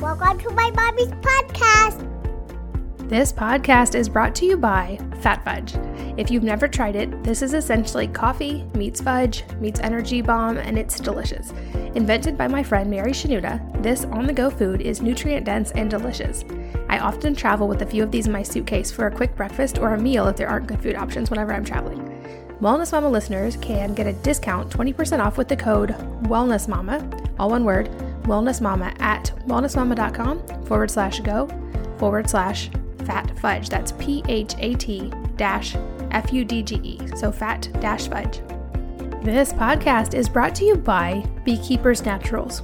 Welcome to my mommy's podcast. This podcast is brought to you by Phat Fudge. If you've never tried it, this is essentially coffee meets fudge meets energy bomb, and it's delicious. Invented by my friend Mary Shenouda, this on the go food is nutrient dense and delicious. I often travel with a few of these in my suitcase for a quick breakfast or a meal if there aren't good food options whenever I'm traveling. Wellness Mama listeners can get a discount 20% off with the code Wellness Mama, all one word, Wellness Mama at wellnessmama.com forward slash go forward slash phat fudge. That's P H A T dash F U D G E. So fat dash fudge. This podcast is brought to you by Beekeepers Naturals.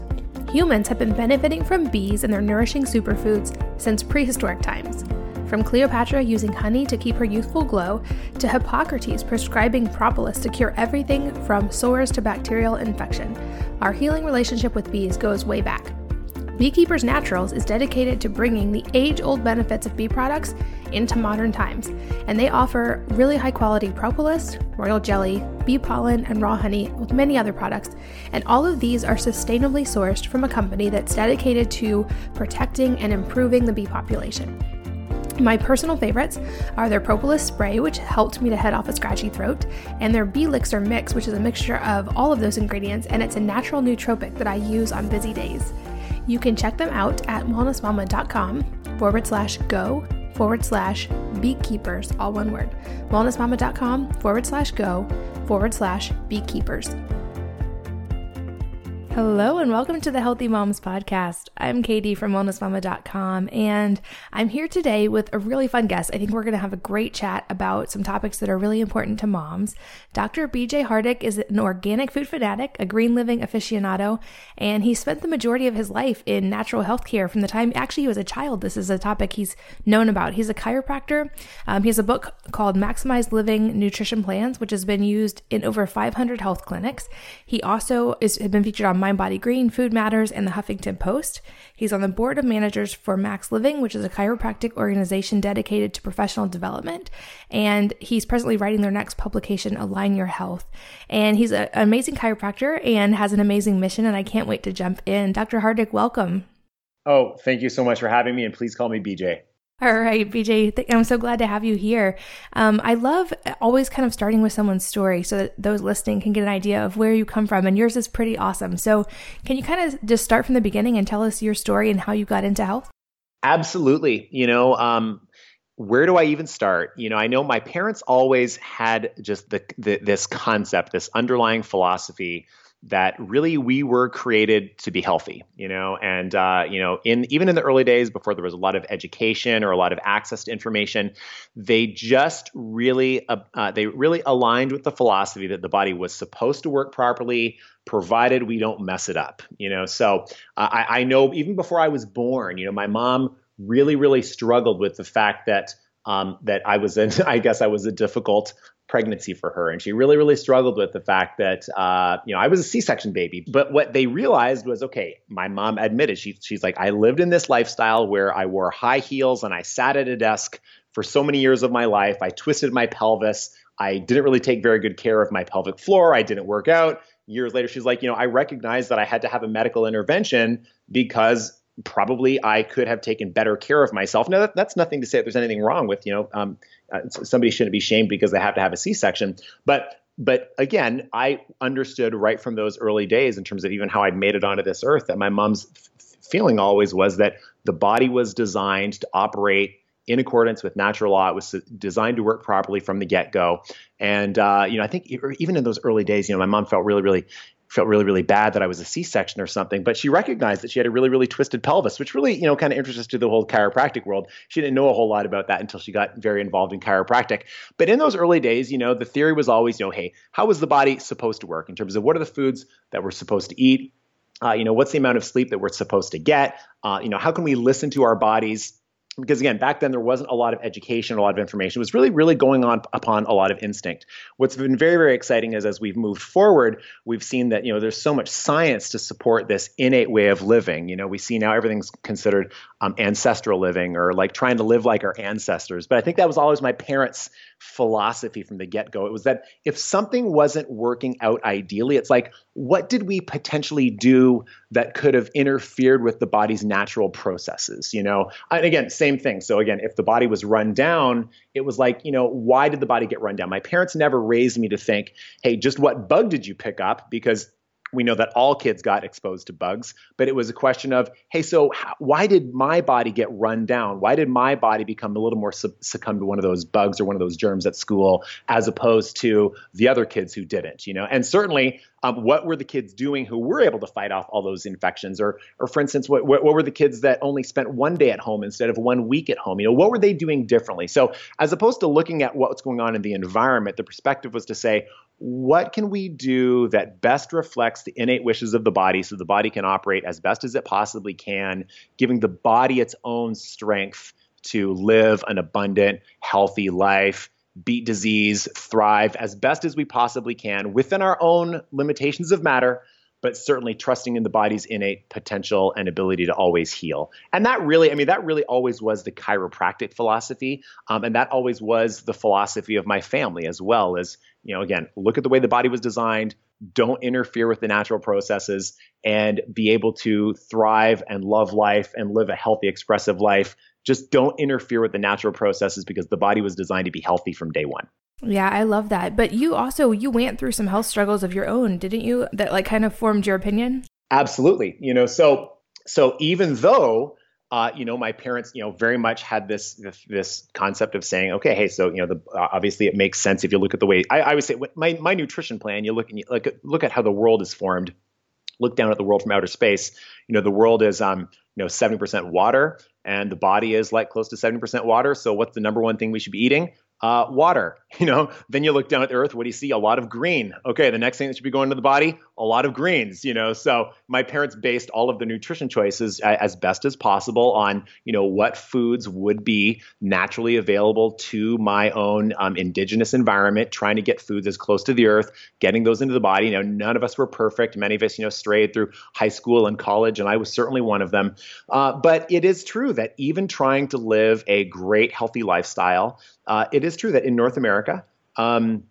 Humans have been benefiting from bees and their nourishing superfoods since prehistoric times. From Cleopatra using honey to keep her youthful glow, to Hippocrates prescribing propolis to cure everything from sores to bacterial infection, our healing relationship with bees goes way back. Beekeepers Naturals is dedicated to bringing the age old benefits of bee products into modern times, and they offer really high quality propolis, royal jelly, bee pollen, and raw honey, with many other products. And all of these are sustainably sourced from a company that's dedicated to protecting and improving the bee population. My personal favorites are their propolis spray, which helped me to head off a scratchy throat, and their bee elixir mix, which is a mixture of all of those ingredients, and it's a natural nootropic that I use on busy days. You can check them out at wellnessmama.com forward slash go forward slash beekeepers, all one word. Wellnessmama.com forward slash go forward slash beekeepers. Hello and welcome to the Healthy Moms Podcast. I'm Katie from wellnessmama.com and I'm here today with a really fun guest. I think we're going to have a great chat about some topics that are really important to moms. Dr. BJ Hardick is an organic food fanatic, a green living aficionado, and he spent the majority of his life in natural health care from the time actually he was a child. This is a topic he's known about. He's a chiropractor. Um, he has a book called Maximized Living Nutrition Plans, which has been used in over 500 health clinics. He also has been featured on Mind Body Green, Food Matters, and the Huffington Post. He's on the board of managers for Max Living, which is a chiropractic organization dedicated to professional development. And he's presently writing their next publication, Align Your Health. And he's an amazing chiropractor and has an amazing mission, and I can't wait to jump in. Dr. Hardick, welcome. Oh, thank you so much for having me, and please call me BJ. All right, BJ, I'm so glad to have you here. Um, I love always kind of starting with someone's story so that those listening can get an idea of where you come from, and yours is pretty awesome. So, can you kind of just start from the beginning and tell us your story and how you got into health? Absolutely. You know, um, where do I even start? You know, I know my parents always had just the, the this concept, this underlying philosophy that really we were created to be healthy, you know, and uh, you know, in even in the early days before there was a lot of education or a lot of access to information, they just really uh, uh, they really aligned with the philosophy that the body was supposed to work properly, provided we don't mess it up, you know. So uh, I, I know even before I was born, you know, my mom really really struggled with the fact that um, that I was in, I guess I was a difficult pregnancy for her. And she really, really struggled with the fact that, uh, you know, I was a C-section baby. But what they realized was, okay, my mom admitted, she, she's like, I lived in this lifestyle where I wore high heels and I sat at a desk for so many years of my life. I twisted my pelvis. I didn't really take very good care of my pelvic floor. I didn't work out. Years later, she's like, you know, I recognized that I had to have a medical intervention because probably I could have taken better care of myself. Now, that, that's nothing to say that there's anything wrong with, you know, um, uh, somebody shouldn't be shamed because they have to have a C-section. But but again, I understood right from those early days in terms of even how I made it onto this earth that my mom's f- feeling always was that the body was designed to operate in accordance with natural law. It was designed to work properly from the get go. And, uh, you know, I think even in those early days, you know, my mom felt really, really felt really, really bad that I was a C-section or something. But she recognized that she had a really, really twisted pelvis, which really, you know, kind of interested to the whole chiropractic world. She didn't know a whole lot about that until she got very involved in chiropractic. But in those early days, you know, the theory was always, you know, hey, how is the body supposed to work in terms of what are the foods that we're supposed to eat? Uh, you know, what's the amount of sleep that we're supposed to get? Uh, you know, how can we listen to our bodies? Because again back then there wasn't a lot of education a lot of information. It was really really going on upon a lot of instinct. What's been very very exciting is as we've moved forward we've seen that you know there's so much science to support this innate way of living. You know we see now everything's considered um, ancestral living or like trying to live like our ancestors. But i think that was always my parents philosophy from the get go. It was that if something wasn't working out ideally, it's like, what did we potentially do that could have interfered with the body's natural processes? You know, and again, same thing. So, again, if the body was run down, it was like, you know, why did the body get run down? My parents never raised me to think, hey, just what bug did you pick up? Because we know that all kids got exposed to bugs, but it was a question of, hey, so how, why did my body get run down? Why did my body become a little more su- succumb to one of those bugs or one of those germs at school, as opposed to the other kids who didn't? You know, and certainly, um, what were the kids doing who were able to fight off all those infections? Or, or for instance, what, what, what were the kids that only spent one day at home instead of one week at home? You know, what were they doing differently? So, as opposed to looking at what's going on in the environment, the perspective was to say, what can we do that best reflects the innate wishes of the body so the body can operate as best as it possibly can, giving the body its own strength to live an abundant, healthy life, beat disease, thrive as best as we possibly can within our own limitations of matter, but certainly trusting in the body's innate potential and ability to always heal. And that really, I mean, that really always was the chiropractic philosophy. Um, and that always was the philosophy of my family as well as you know, again, look at the way the body was designed, don't interfere with the natural processes, and be able to thrive and love life and live a healthy, expressive life. Just don't interfere with the natural processes because the body was designed to be healthy from day one. Yeah, I love that. But you also you went through some health struggles of your own, didn't you? That like kind of formed your opinion? Absolutely. You know, so so even though uh, you know, my parents, you know, very much had this, this, this concept of saying, okay, hey, so you know, the, uh, obviously it makes sense if you look at the way I, I would say my my nutrition plan. You look and you look at, look at how the world is formed. Look down at the world from outer space. You know, the world is um, you know, seventy percent water, and the body is like close to seventy percent water. So, what's the number one thing we should be eating? Uh, water. You know, then you look down at the earth. What do you see? A lot of green. Okay, the next thing that should be going to the body, a lot of greens. You know, so my parents based all of the nutrition choices as best as possible on you know what foods would be naturally available to my own um, indigenous environment. Trying to get foods as close to the earth, getting those into the body. You know, none of us were perfect. Many of us, you know, strayed through high school and college, and I was certainly one of them. Uh, but it is true that even trying to live a great, healthy lifestyle uh, it is true that in North America, um,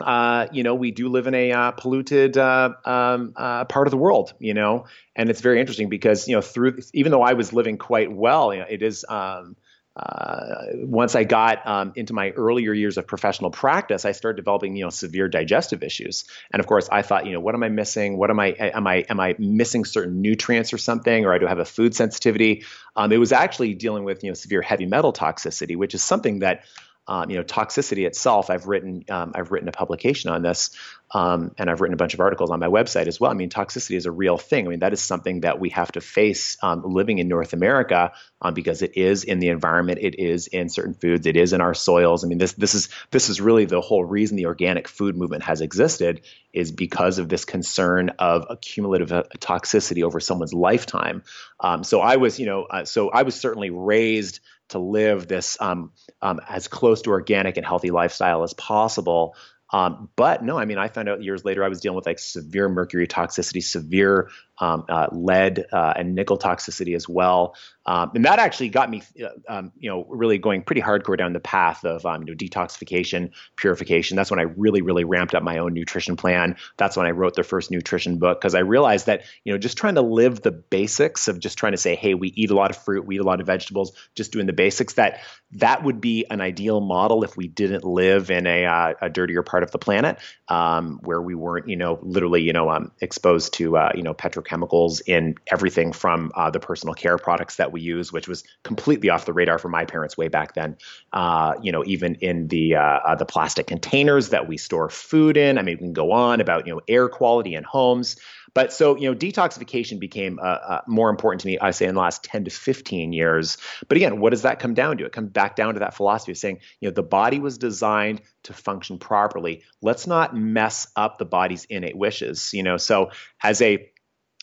uh, you know, we do live in a uh, polluted uh, um, uh, part of the world, you know, and it's very interesting because, you know, through, even though I was living quite well, you know, it is, um, uh, once I got um, into my earlier years of professional practice, I started developing, you know, severe digestive issues. And of course, I thought, you know, what am I missing? What am I? Am I? Am I missing certain nutrients or something? Or I do have a food sensitivity? Um, it was actually dealing with, you know, severe heavy metal toxicity, which is something that um, you know, toxicity itself. I've written um, I've written a publication on this, um, and I've written a bunch of articles on my website as well. I mean, toxicity is a real thing. I mean, that is something that we have to face um, living in North America um, because it is in the environment, it is in certain foods, it is in our soils. I mean, this this is this is really the whole reason the organic food movement has existed is because of this concern of accumulative uh, toxicity over someone's lifetime. Um, so I was, you know, uh, so I was certainly raised to live this um, um, as close to organic and healthy lifestyle as possible. Um, but no, I mean, I found out years later I was dealing with like severe mercury toxicity, severe um, uh, lead uh, and nickel toxicity as well. Um, and that actually got me, uh, um, you know, really going pretty hardcore down the path of um, you know, detoxification, purification. That's when I really, really ramped up my own nutrition plan. That's when I wrote the first nutrition book because I realized that you know just trying to live the basics of just trying to say, hey, we eat a lot of fruit, we eat a lot of vegetables, just doing the basics. That that would be an ideal model if we didn't live in a, uh, a dirtier part of the planet um, where we weren't, you know, literally, you know, um, exposed to uh, you know petrochemicals in everything from uh, the personal care products that we use, which was completely off the radar for my parents way back then. Uh, you know, even in the uh, uh, the plastic containers that we store food in. I mean, we can go on about you know air quality in homes. But so, you know, detoxification became uh, uh, more important to me, I say, in the last 10 to 15 years. But again, what does that come down to? It comes back down to that philosophy of saying, you know, the body was designed to function properly. Let's not mess up the body's innate wishes, you know. So, as a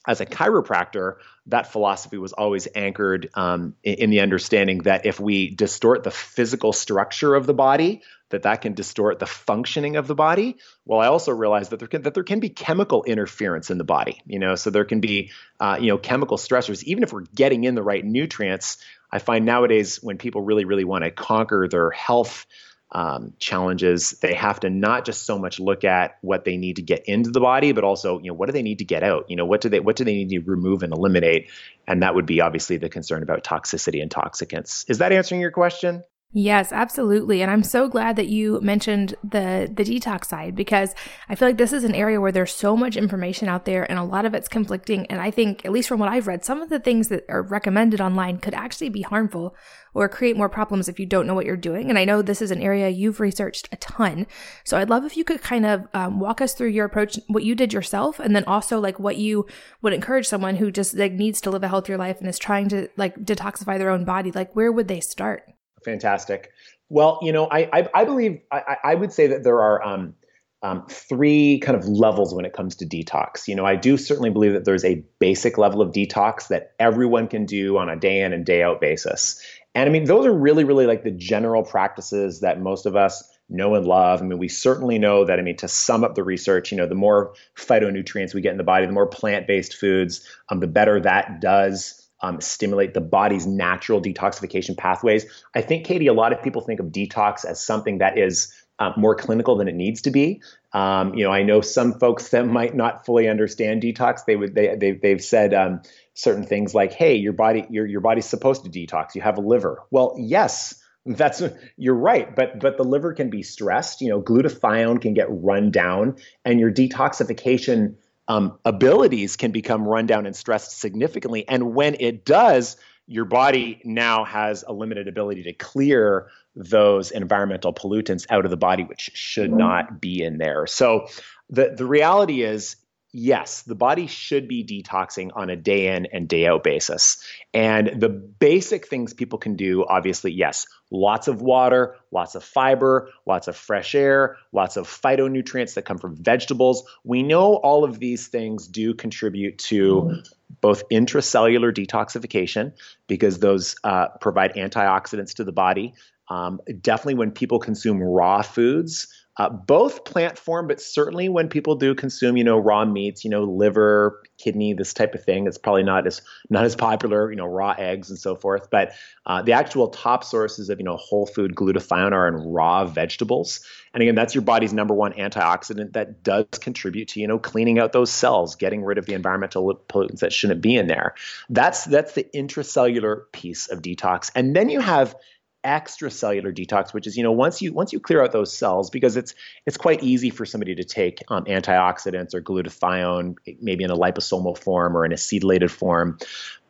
as a chiropractor, that philosophy was always anchored um, in, in, the understanding that if we distort the physical structure of the body, that that can distort the functioning of the body. Well, I also realized that there can that there can be chemical interference in the body. You know, so there can be uh, you know chemical stressors. Even if we're getting in the right nutrients, I find nowadays when people really really want to conquer their health um, challenges, they have to not just so much look at what they need to get into the body, but also, you know, what do they need to get out? You know, what do they what do they need to remove and eliminate? And that would be obviously the concern about toxicity and toxicants. Is that answering your question? Yes, absolutely. And I'm so glad that you mentioned the the detox side because I feel like this is an area where there's so much information out there and a lot of it's conflicting and I think at least from what I've read some of the things that are recommended online could actually be harmful or create more problems if you don't know what you're doing. And I know this is an area you've researched a ton. So I'd love if you could kind of um, walk us through your approach, what you did yourself, and then also like what you would encourage someone who just like needs to live a healthier life and is trying to like detoxify their own body. Like where would they start? Fantastic. Well, you know, I I, I believe I, I would say that there are um, um, three kind of levels when it comes to detox. You know, I do certainly believe that there's a basic level of detox that everyone can do on a day in and day out basis. And I mean, those are really, really like the general practices that most of us know and love. I mean, we certainly know that, I mean, to sum up the research, you know, the more phytonutrients we get in the body, the more plant based foods, um, the better that does um, stimulate the body's natural detoxification pathways. I think, Katie, a lot of people think of detox as something that is uh, more clinical than it needs to be. Um, you know, I know some folks that might not fully understand detox. They would they, they they've said um, certain things like, "Hey, your body your your body's supposed to detox. You have a liver." Well, yes, that's you're right, but but the liver can be stressed. You know, glutathione can get run down, and your detoxification um, abilities can become run down and stressed significantly. And when it does, your body now has a limited ability to clear those environmental pollutants out of the body, which should not be in there. So the, the reality is yes, the body should be detoxing on a day in and day out basis. And the basic things people can do, obviously, yes, lots of water, lots of fiber, lots of fresh air, lots of phytonutrients that come from vegetables. We know all of these things do contribute to both intracellular detoxification because those uh, provide antioxidants to the body. Um, definitely, when people consume raw foods, uh, both plant form, but certainly when people do consume, you know, raw meats, you know, liver, kidney, this type of thing, it's probably not as not as popular, you know, raw eggs and so forth. But uh, the actual top sources of, you know, whole food glutathione are in raw vegetables. And again, that's your body's number one antioxidant that does contribute to, you know, cleaning out those cells, getting rid of the environmental pollutants that shouldn't be in there. That's that's the intracellular piece of detox. And then you have extracellular detox, which is you know once you once you clear out those cells because it's it's quite easy for somebody to take um, antioxidants or glutathione maybe in a liposomal form or in acetylated form,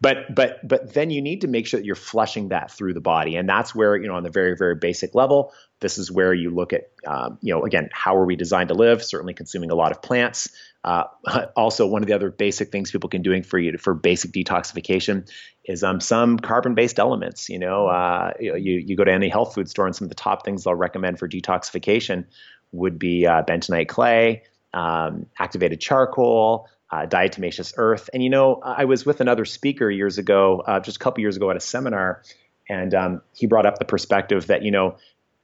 but but but then you need to make sure that you're flushing that through the body, and that's where you know on the very very basic level, this is where you look at um, you know again how are we designed to live? Certainly consuming a lot of plants. Uh, also, one of the other basic things people can doing for you for basic detoxification is um, some carbon-based elements. You know, uh, you, you go to any health food store, and some of the top things they'll recommend for detoxification would be uh, bentonite clay, um, activated charcoal, uh, diatomaceous earth. And you know, I was with another speaker years ago, uh, just a couple years ago at a seminar, and um, he brought up the perspective that you know,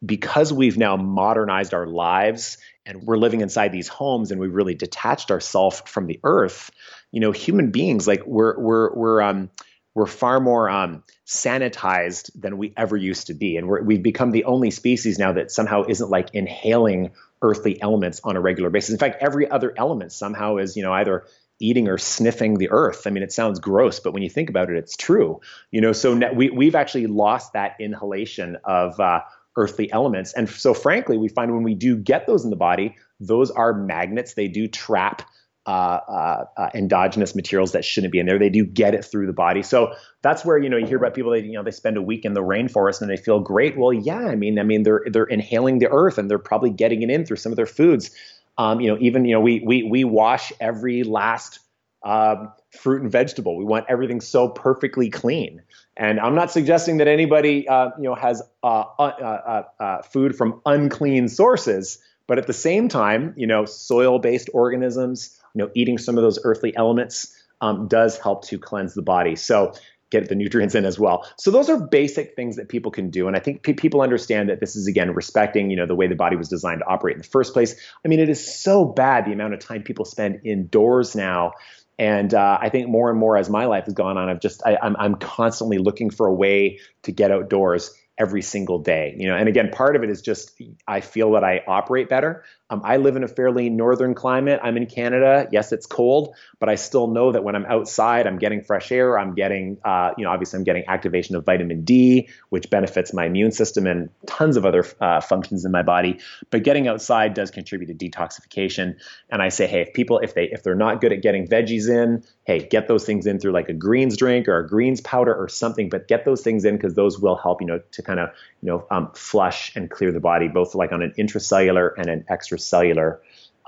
because we've now modernized our lives and we're living inside these homes and we've really detached ourselves from the earth you know human beings like we're we're we're um we're far more um, sanitized than we ever used to be. And we have become the only species now that somehow isn't like inhaling earthly elements on a regular basis. In fact every other element somehow is you know either eating or sniffing the earth. I mean it sounds gross but when you think about it it's true. You know so we, we've actually lost that inhalation of uh, earthly elements. And so, frankly, we find when we do get those in the body, those are magnets. They do trap uh, uh, uh, endogenous materials that shouldn't be in there. They do get it through the body. So that's where you know you hear about people that you know they spend a week in the rainforest and they feel great. Well, yeah, I mean, I mean they're they're inhaling the earth and they're probably getting it in through some of their foods. Um, you know, even you know we we we wash every last um, fruit and vegetable. We want everything so perfectly clean. And I'm not suggesting that anybody, uh, you know, has uh uh, uh, uh, food from unclean sources, but at the same time, you know, soil-based organisms, you know, eating some of those earthly elements um, does help to cleanse the body. So get the nutrients in as well. So those are basic things that people can do, and I think people understand that this is again respecting, you know, the way the body was designed to operate in the first place. I mean, it is so bad the amount of time people spend indoors now. And uh, I think more and more as my life has gone on, I've just I, I'm I'm constantly looking for a way to get outdoors every single day. You know, and again, part of it is just I feel that I operate better. Um, I live in a fairly northern climate. I'm in Canada. Yes, it's cold, but I still know that when I'm outside, I'm getting fresh air. I'm getting, uh, you know, obviously I'm getting activation of vitamin D, which benefits my immune system and tons of other uh, functions in my body. But getting outside does contribute to detoxification. And I say, hey, if people, if they, if they're not good at getting veggies in, hey, get those things in through like a greens drink or a greens powder or something. But get those things in because those will help, you know, to kind of, you know, um, flush and clear the body, both like on an intracellular and an extracellular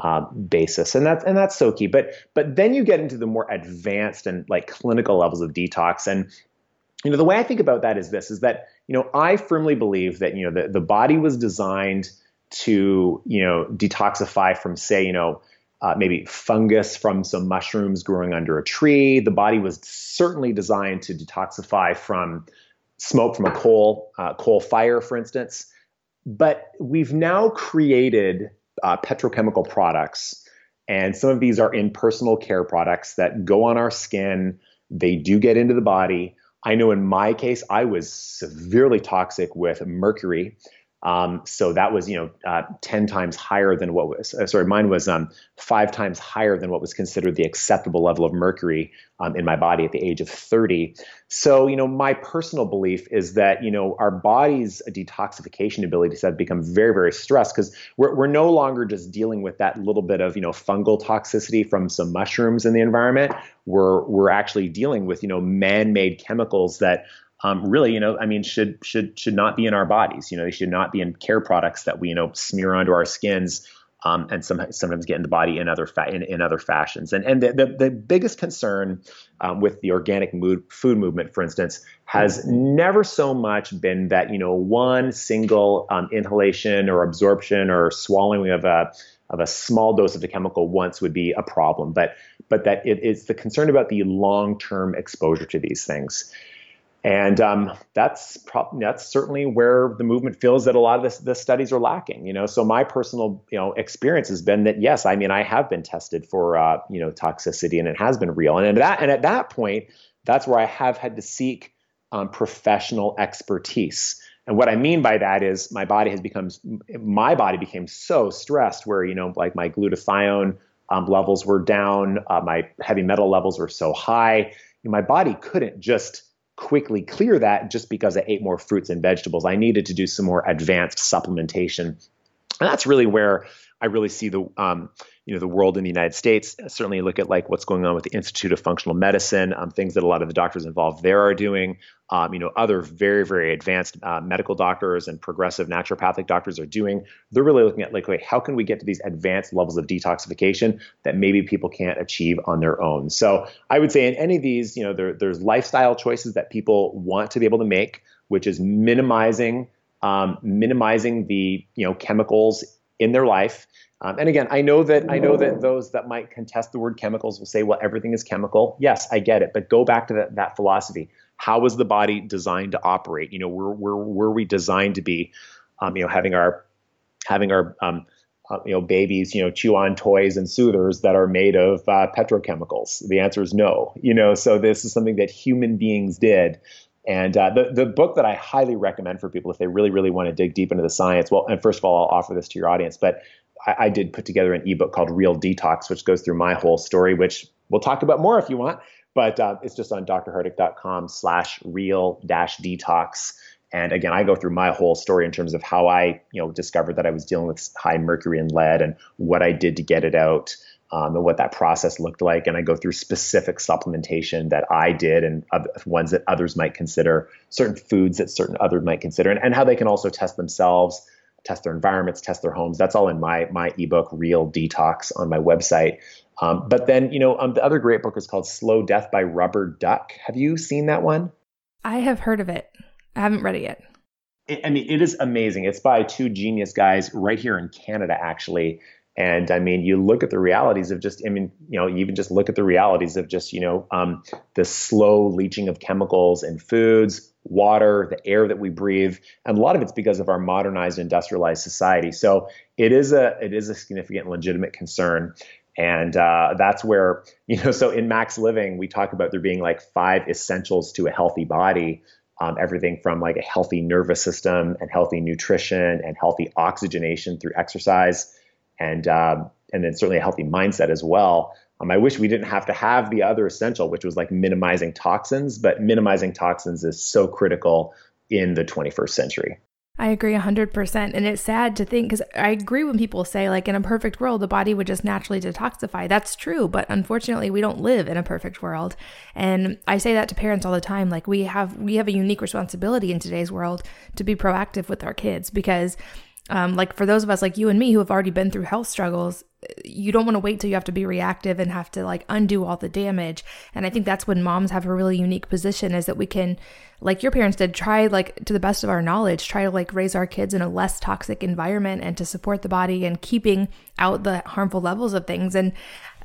um, basis, and that's and that's so key. But but then you get into the more advanced and like clinical levels of detox, and you know the way I think about that is this: is that you know I firmly believe that you know the the body was designed to you know detoxify from say you know uh, maybe fungus from some mushrooms growing under a tree. The body was certainly designed to detoxify from smoke from a coal uh, coal fire, for instance. But we've now created uh, petrochemical products, and some of these are in personal care products that go on our skin. They do get into the body. I know in my case, I was severely toxic with mercury. Um, so that was, you know, uh, 10 times higher than what was, uh, sorry, mine was um, five times higher than what was considered the acceptable level of mercury um, in my body at the age of 30. So, you know, my personal belief is that, you know, our body's detoxification abilities have become very, very stressed because we're, we're no longer just dealing with that little bit of, you know, fungal toxicity from some mushrooms in the environment. We're, we're actually dealing with, you know, man made chemicals that um, really, you know, I mean, should should should not be in our bodies. You know, they should not be in care products that we, you know, smear onto our skins um, and some, sometimes get in the body in other fa- in, in, other fashions. And and the the, the biggest concern um, with the organic mood, food movement, for instance, has never so much been that you know one single um, inhalation or absorption or swallowing of a of a small dose of the chemical once would be a problem, but but that it is the concern about the long term exposure to these things and um, that's that's certainly where the movement feels that a lot of this, the studies are lacking. You know, so my personal you know experience has been that yes, I mean I have been tested for uh, you know toxicity and it has been real. And at that and at that point, that's where I have had to seek um, professional expertise. And what I mean by that is my body has become my body became so stressed where you know like my glutathione um, levels were down, uh, my heavy metal levels were so high, my body couldn't just quickly clear that just because I ate more fruits and vegetables. I needed to do some more advanced supplementation. And that's really where I really see the um, you know the world in the United States. Certainly, look at like what's going on with the Institute of Functional Medicine, um, things that a lot of the doctors involved there are doing. Um, you know, other very very advanced uh, medical doctors and progressive naturopathic doctors are doing. They're really looking at like, okay, how can we get to these advanced levels of detoxification that maybe people can't achieve on their own? So I would say in any of these, you know, there, there's lifestyle choices that people want to be able to make, which is minimizing um, minimizing the you know chemicals in their life um, and again, I know that I know that those that might contest the word chemicals will say, "Well, everything is chemical." Yes, I get it, but go back to that, that philosophy. How was the body designed to operate? You know, were were were we designed to be, um, you know, having our having our um, uh, you know babies you know chew on toys and soothers that are made of uh, petrochemicals? The answer is no. You know, so this is something that human beings did. And uh, the the book that I highly recommend for people if they really really want to dig deep into the science. Well, and first of all, I'll offer this to your audience, but I, I did put together an ebook called Real Detox, which goes through my whole story, which we'll talk about more if you want. But uh, it's just on drhardick.com slash real dash detox. And again, I go through my whole story in terms of how I, you know, discovered that I was dealing with high mercury and lead and what I did to get it out. Um, and what that process looked like. And I go through specific supplementation that I did and ones that others might consider, certain foods that certain others might consider, and, and how they can also test themselves test their environments, test their homes. That's all in my my ebook, Real Detox, on my website. Um, but then, you know, um, the other great book is called Slow Death by Rubber Duck. Have you seen that one? I have heard of it. I haven't read it yet. It, I mean, it is amazing. It's by two genius guys right here in Canada, actually. And I mean, you look at the realities of just, I mean, you know, you even just look at the realities of just, you know, um, the slow leaching of chemicals in foods, water, the air that we breathe, and a lot of it's because of our modernized, industrialized society. So it is a it is a significant, legitimate concern. And uh, that's where, you know, so in Max Living, we talk about there being like five essentials to a healthy body. Um, everything from like a healthy nervous system and healthy nutrition and healthy oxygenation through exercise and um, and then certainly a healthy mindset as well. Um, I wish we didn't have to have the other essential, which was like minimizing toxins, but minimizing toxins is so critical in the 21st century. I agree 100%. And it's sad to think because I agree when people say, like, in a perfect world, the body would just naturally detoxify. That's true. But unfortunately, we don't live in a perfect world. And I say that to parents all the time. Like, we have, we have a unique responsibility in today's world to be proactive with our kids because um, like for those of us like you and me who have already been through health struggles, you don't want to wait till you have to be reactive and have to like undo all the damage. And I think that's when moms have a really unique position is that we can, like your parents did, try like to the best of our knowledge, try to like raise our kids in a less toxic environment and to support the body and keeping out the harmful levels of things. And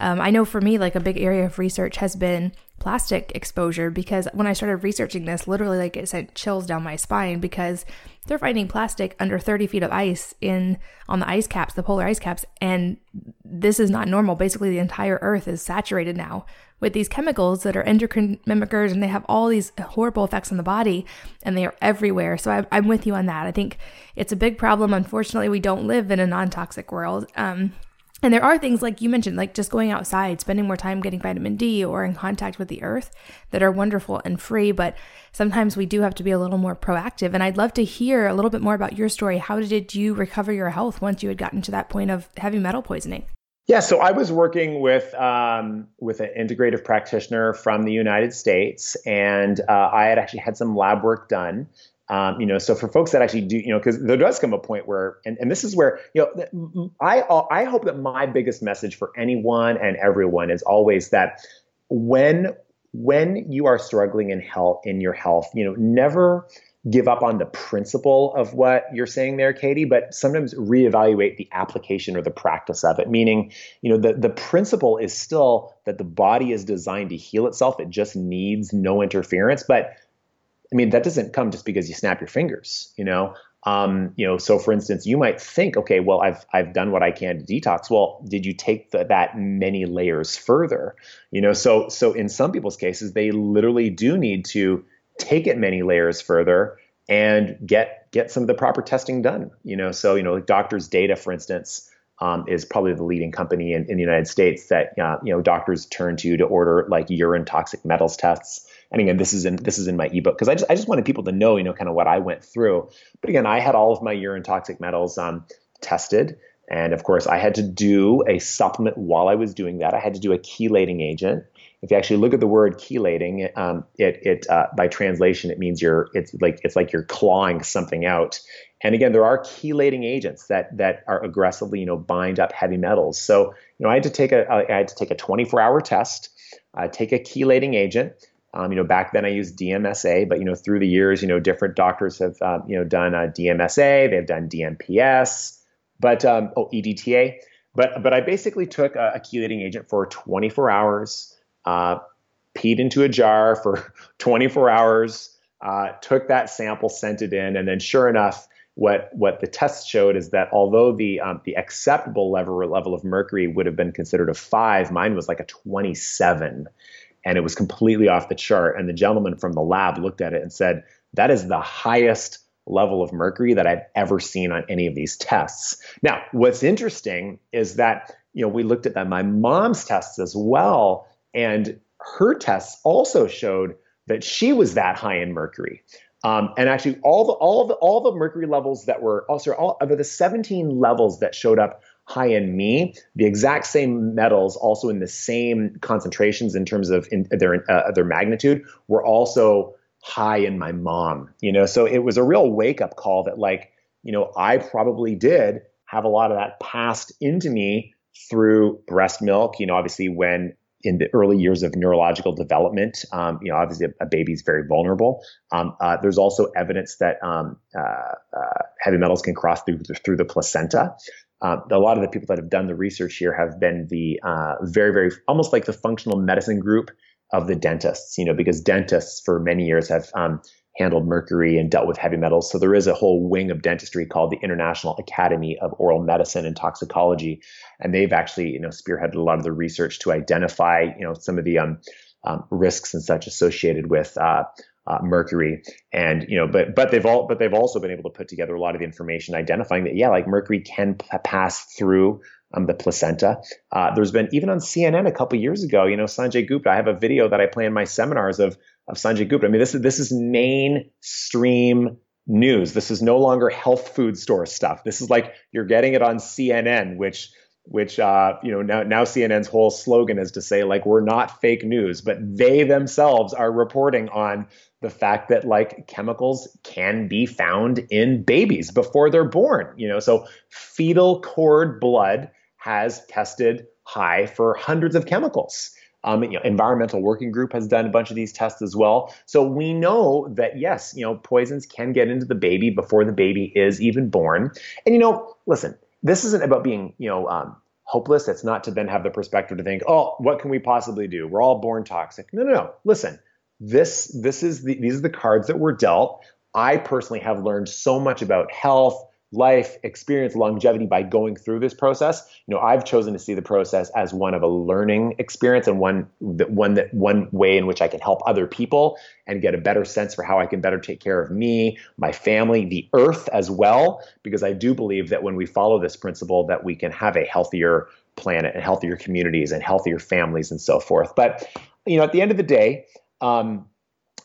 um, I know for me, like a big area of research has been plastic exposure because when I started researching this, literally like it sent chills down my spine because they're finding plastic under 30 feet of ice in on the ice caps, the polar ice caps, and this is not normal. Basically, the entire Earth is saturated now with these chemicals that are endocrine mimickers, and they have all these horrible effects on the body, and they are everywhere. So I, am with you on that. I think it's a big problem. Unfortunately, we don't live in a non-toxic world. Um, and there are things like you mentioned, like just going outside, spending more time getting vitamin D or in contact with the earth that are wonderful and free. But sometimes we do have to be a little more proactive. And I'd love to hear a little bit more about your story. How did you recover your health once you had gotten to that point of heavy metal poisoning? Yeah, so I was working with um, with an integrative practitioner from the United States, and uh, I had actually had some lab work done um, you know, so for folks that actually do, you know, because there does come a point where, and, and this is where, you know, I I hope that my biggest message for anyone and everyone is always that when when you are struggling in health in your health, you know, never give up on the principle of what you're saying there, Katie, but sometimes reevaluate the application or the practice of it. Meaning, you know, the, the principle is still that the body is designed to heal itself. It just needs no interference. But I mean, that doesn't come just because you snap your fingers, you know. Um, you know, so for instance, you might think, okay, well, I've I've done what I can to detox. Well, did you take the, that many layers further? You know, so so in some people's cases, they literally do need to take it many layers further and get get some of the proper testing done. You know, so you know, like Doctors Data, for instance, um, is probably the leading company in, in the United States that uh, you know doctors turn to to order like urine toxic metals tests and again, this is in this is in my ebook because I just I just wanted people to know, you know, kind of what I went through. But again, I had all of my urine toxic metals um, tested, and of course, I had to do a supplement while I was doing that. I had to do a chelating agent. If you actually look at the word chelating, um, it it uh, by translation it means you're it's like it's like you're clawing something out. And again, there are chelating agents that that are aggressively you know bind up heavy metals. So you know I had to take a I had to take a 24 hour test, uh, take a chelating agent um, you know, back then I used DMSA, but you know, through the years, you know, different doctors have uh, you know done uh, DMSA, they've done DMPS, but um, oh EDTA, but but I basically took a, a chelating agent for 24 hours, uh, peed into a jar for 24 hours, uh, took that sample, sent it in, and then sure enough, what what the test showed is that although the um, the acceptable level level of mercury would have been considered a five, mine was like a 27 and it was completely off the chart. And the gentleman from the lab looked at it and said, That is the highest level of mercury that I've ever seen on any of these tests. Now, what's interesting is that, you know, we looked at that, my mom's tests as well, and her tests also showed that she was that high in mercury. Um, and actually, all the all the all the mercury levels that were also all of the 17 levels that showed up high in me, the exact same metals, also in the same concentrations in terms of in their uh, their magnitude, were also high in my mom. You know, so it was a real wake up call that like, you know, I probably did have a lot of that passed into me through breast milk. You know, obviously when in the early years of neurological development. Um, you know, obviously a, a baby's very vulnerable. Um, uh, there's also evidence that um, uh, uh, heavy metals can cross through through the placenta. Uh, a lot of the people that have done the research here have been the uh, very, very almost like the functional medicine group of the dentists, you know, because dentists for many years have um, handled mercury and dealt with heavy metals. So there is a whole wing of dentistry called the International Academy of Oral Medicine and Toxicology, and they've actually, you know, spearheaded a lot of the research to identify, you know, some of the um, um, risks and such associated with uh, uh, mercury. And you know but but they've all but they've also been able to put together a lot of the information identifying that yeah like mercury can p- pass through um, the placenta. Uh, there's been even on cnn a couple years ago you know sanjay gupta i have a video that i play in my seminars of of sanjay gupta. I mean this is this is mainstream news. This is no longer health food store stuff. This is like you're getting it on cnn which which uh, you know now now CNN's whole slogan is to say like we're not fake news, but they themselves are reporting on the fact that like chemicals can be found in babies before they're born. You know, so fetal cord blood has tested high for hundreds of chemicals. Um, you know, environmental working group has done a bunch of these tests as well. So we know that yes, you know, poisons can get into the baby before the baby is even born. And you know, listen, this isn't about being, you know, um, hopeless. It's not to then have the perspective to think, oh, what can we possibly do? We're all born toxic. No, no, no. Listen, this this is the, these are the cards that were dealt. I personally have learned so much about health, life, experience, longevity by going through this process. You know, I've chosen to see the process as one of a learning experience and one that one that one way in which I can help other people and get a better sense for how I can better take care of me, my family, the earth as well. Because I do believe that when we follow this principle, that we can have a healthier planet and healthier communities and healthier families and so forth. But you know, at the end of the day. Um,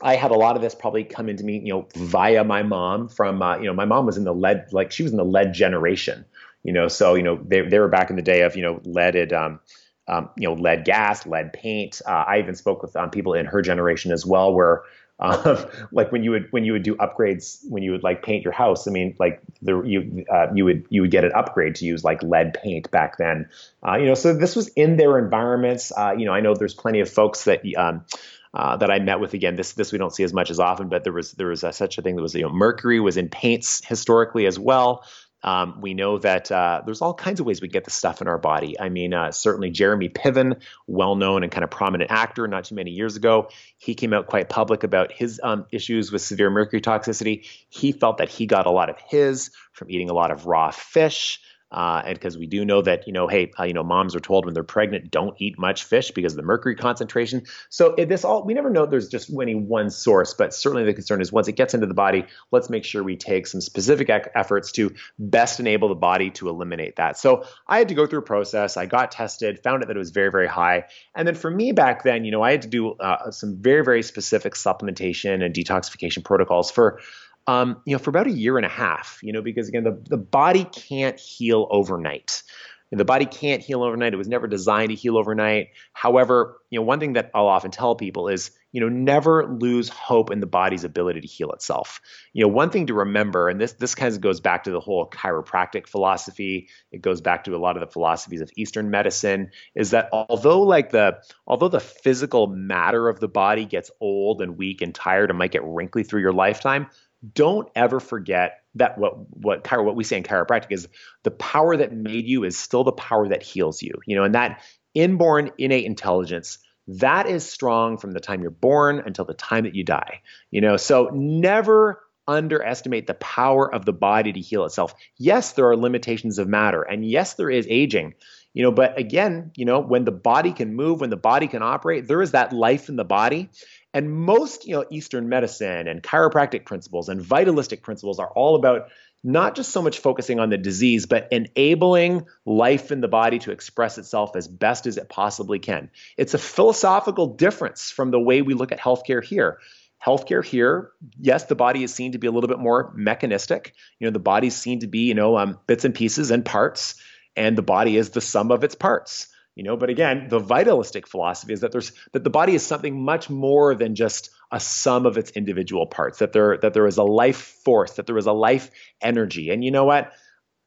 I had a lot of this probably come into me, you know, via my mom from, uh, you know, my mom was in the lead, like she was in the lead generation, you know, so, you know, they, they were back in the day of, you know, leaded, um, um, you know, lead gas, lead paint. Uh, I even spoke with um, people in her generation as well, where, um, like when you would when you would do upgrades when you would like paint your house. I mean, like the you uh, you would you would get an upgrade to use like lead paint back then. Uh, you know, so this was in their environments. Uh, you know, I know there's plenty of folks that um, uh, that I met with again. This this we don't see as much as often, but there was there was a, such a thing that was you know mercury was in paints historically as well. Um, we know that uh, there's all kinds of ways we get the stuff in our body. I mean, uh, certainly Jeremy Piven, well known and kind of prominent actor, not too many years ago, he came out quite public about his um, issues with severe mercury toxicity. He felt that he got a lot of his from eating a lot of raw fish. Uh, and because we do know that, you know, hey, uh, you know, moms are told when they're pregnant, don't eat much fish because of the mercury concentration. So this all, we never know there's just any one source, but certainly the concern is once it gets into the body, let's make sure we take some specific ec- efforts to best enable the body to eliminate that. So I had to go through a process. I got tested, found out that it was very, very high. And then for me back then, you know, I had to do uh, some very, very specific supplementation and detoxification protocols for um, you know, for about a year and a half, you know, because again, the, the body can't heal overnight. The body can't heal overnight. It was never designed to heal overnight. However, you know, one thing that I'll often tell people is, you know, never lose hope in the body's ability to heal itself. You know, one thing to remember, and this this kind of goes back to the whole chiropractic philosophy. It goes back to a lot of the philosophies of Eastern medicine. Is that although like the although the physical matter of the body gets old and weak and tired and might get wrinkly through your lifetime, don't ever forget that what what what we say in chiropractic is the power that made you is still the power that heals you. You know, and that inborn innate intelligence that is strong from the time you're born until the time that you die. You know, so never underestimate the power of the body to heal itself. Yes, there are limitations of matter, and yes, there is aging. You know, but again, you know, when the body can move, when the body can operate, there is that life in the body. And most, you know, Eastern medicine and chiropractic principles and vitalistic principles are all about not just so much focusing on the disease, but enabling life in the body to express itself as best as it possibly can. It's a philosophical difference from the way we look at healthcare here. Healthcare here, yes, the body is seen to be a little bit more mechanistic. You know, the body's seen to be, you know, um, bits and pieces and parts, and the body is the sum of its parts you know? But again the vitalistic philosophy is that there's that the body is something much more than just a sum of its individual parts that there that there is a life force that there is a life energy. And you know what?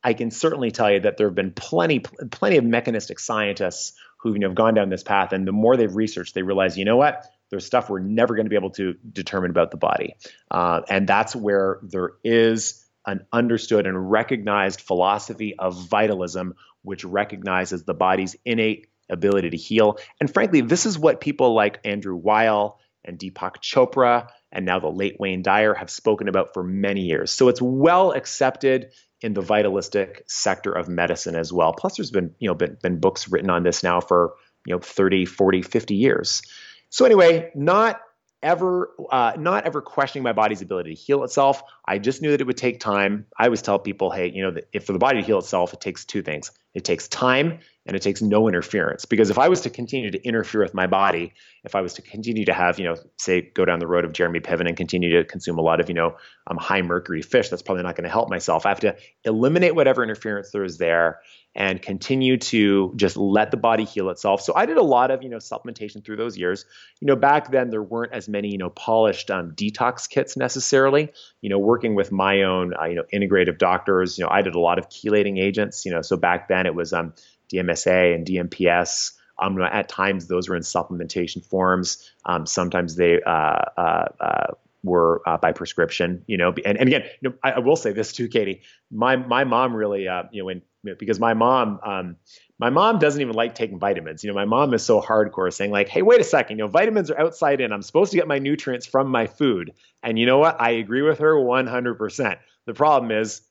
I can certainly tell you that there have been plenty plenty of mechanistic scientists who you know, have gone down this path and the more they've researched they realize you know what? There's stuff we're never going to be able to determine about the body. Uh, and that's where there is an understood and recognized philosophy of vitalism, which recognizes the body's innate ability to heal. And frankly, this is what people like Andrew Weil and Deepak Chopra and now the late Wayne Dyer have spoken about for many years. So it's well accepted in the vitalistic sector of medicine as well. Plus there's been, you know, been, been books written on this now for, you know, 30, 40, 50 years. So anyway, not ever uh, not ever questioning my body's ability to heal itself. I just knew that it would take time. I always tell people, hey, you know, if for the body to heal itself, it takes two things. It takes time and it takes no interference. Because if I was to continue to interfere with my body, if I was to continue to have, you know, say go down the road of Jeremy Piven and continue to consume a lot of, you know, um, high mercury fish, that's probably not going to help myself. I have to eliminate whatever interference there is there and continue to just let the body heal itself. So I did a lot of, you know, supplementation through those years. You know, back then there weren't as many, you know, polished um, detox kits necessarily. You know, working with my own, uh, you know, integrative doctors, you know, I did a lot of chelating agents. You know, so back then it was um, DMSA and DMPS. Um, at times those were in supplementation forms. Um, sometimes they uh, uh, uh, were uh, by prescription, you know. And, and again, you know, I, I, will say this too, Katie. My my mom really, uh, you know, when because my mom, um, my mom doesn't even like taking vitamins. You know, my mom is so hardcore saying like, "Hey, wait a second. You know, vitamins are outside in. I'm supposed to get my nutrients from my food." And you know what? I agree with her 100%. The problem is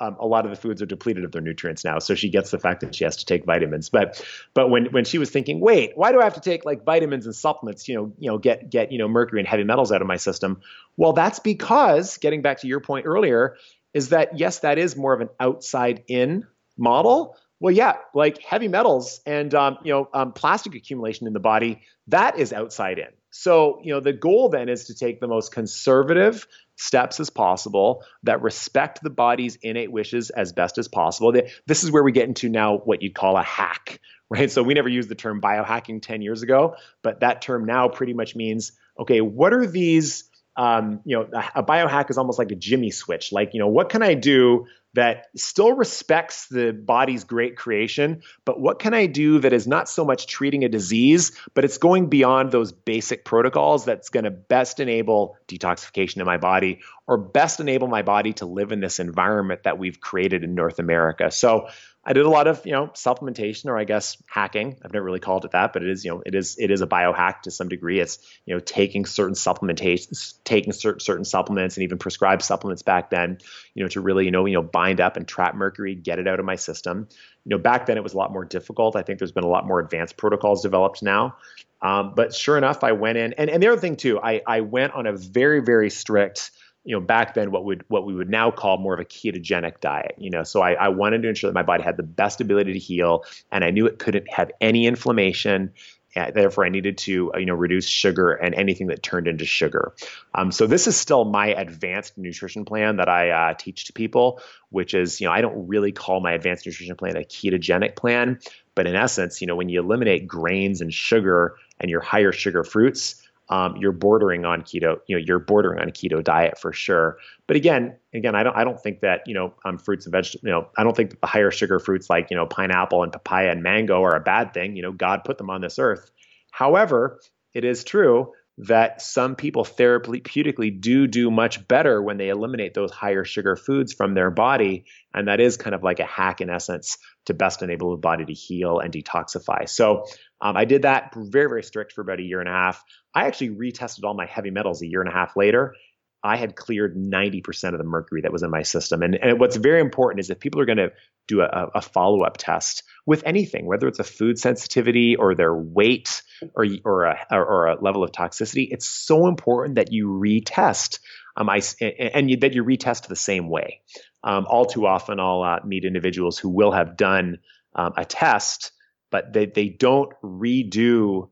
um, a lot of the foods are depleted of their nutrients now. So she gets the fact that she has to take vitamins. But but when when she was thinking, wait, why do I have to take like vitamins and supplements? You know, you know, get get you know mercury and heavy metals out of my system. Well, that's because getting back to your point earlier, is that yes, that is more of an outside in model. Well, yeah, like heavy metals and um, you know um, plastic accumulation in the body that is outside in. So, you know, the goal then is to take the most conservative steps as possible that respect the body's innate wishes as best as possible. This is where we get into now what you'd call a hack, right? So we never used the term biohacking 10 years ago, but that term now pretty much means okay, what are these um, you know, a biohack is almost like a Jimmy switch. Like, you know, what can I do that still respects the body's great creation, but what can I do that is not so much treating a disease, but it's going beyond those basic protocols that's going to best enable detoxification in my body or best enable my body to live in this environment that we've created in North America. So I did a lot of, you know, supplementation or I guess hacking. I've never really called it that, but it is, you know, it is it is a biohack to some degree. It's, you know, taking certain supplementations, taking certain certain supplements and even prescribed supplements back then, you know, to really, you know, you know, bind up and trap mercury, get it out of my system. You know, back then it was a lot more difficult. I think there's been a lot more advanced protocols developed now. Um, but sure enough, I went in and, and the other thing too, I, I went on a very, very strict you know back then what would what we would now call more of a ketogenic diet you know? So I, I, wanted to ensure that my body had the best ability to heal and i knew it couldn't have any inflammation and therefore i needed to you know reduce sugar and anything that turned into sugar. Um, so this is still my advanced nutrition plan that i uh, teach to people which is you know i don't really call my advanced nutrition plan a ketogenic plan but in essence you know when you eliminate grains and sugar and your higher sugar fruits um, you're bordering on keto. You know, you're bordering on a keto diet for sure. But again, again, I don't, I don't think that you know, um, fruits and vegetables. You know, I don't think that the higher sugar fruits like you know, pineapple and papaya and mango are a bad thing. You know, God put them on this earth. However, it is true that some people therapeutically do do much better when they eliminate those higher sugar foods from their body. And that is kind of like a hack in essence to best enable the body to heal and detoxify. So um, I did that very, very strict for about a year and a half. I actually retested all my heavy metals a year and a half later. I had cleared 90% of the mercury that was in my system. And, and what's very important is if people are going to do a, a follow up test with anything, whether it's a food sensitivity or their weight or, or, a, or a level of toxicity, it's so important that you retest. Um, I, and you, that you retest the same way. Um, all too often, I'll uh, meet individuals who will have done um, a test, but they, they don't redo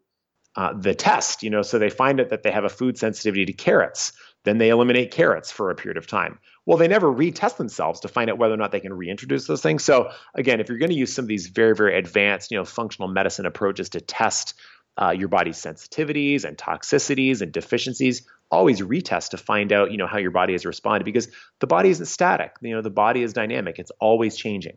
uh, the test. You know, so they find out that they have a food sensitivity to carrots then they eliminate carrots for a period of time. Well, they never retest themselves to find out whether or not they can reintroduce those things. So again, if you're going to use some of these very, very advanced, you know, functional medicine approaches to test uh, your body's sensitivities and toxicities and deficiencies, always retest to find out, you know, how your body has responded because the body isn't static. You know, the body is dynamic. It's always changing.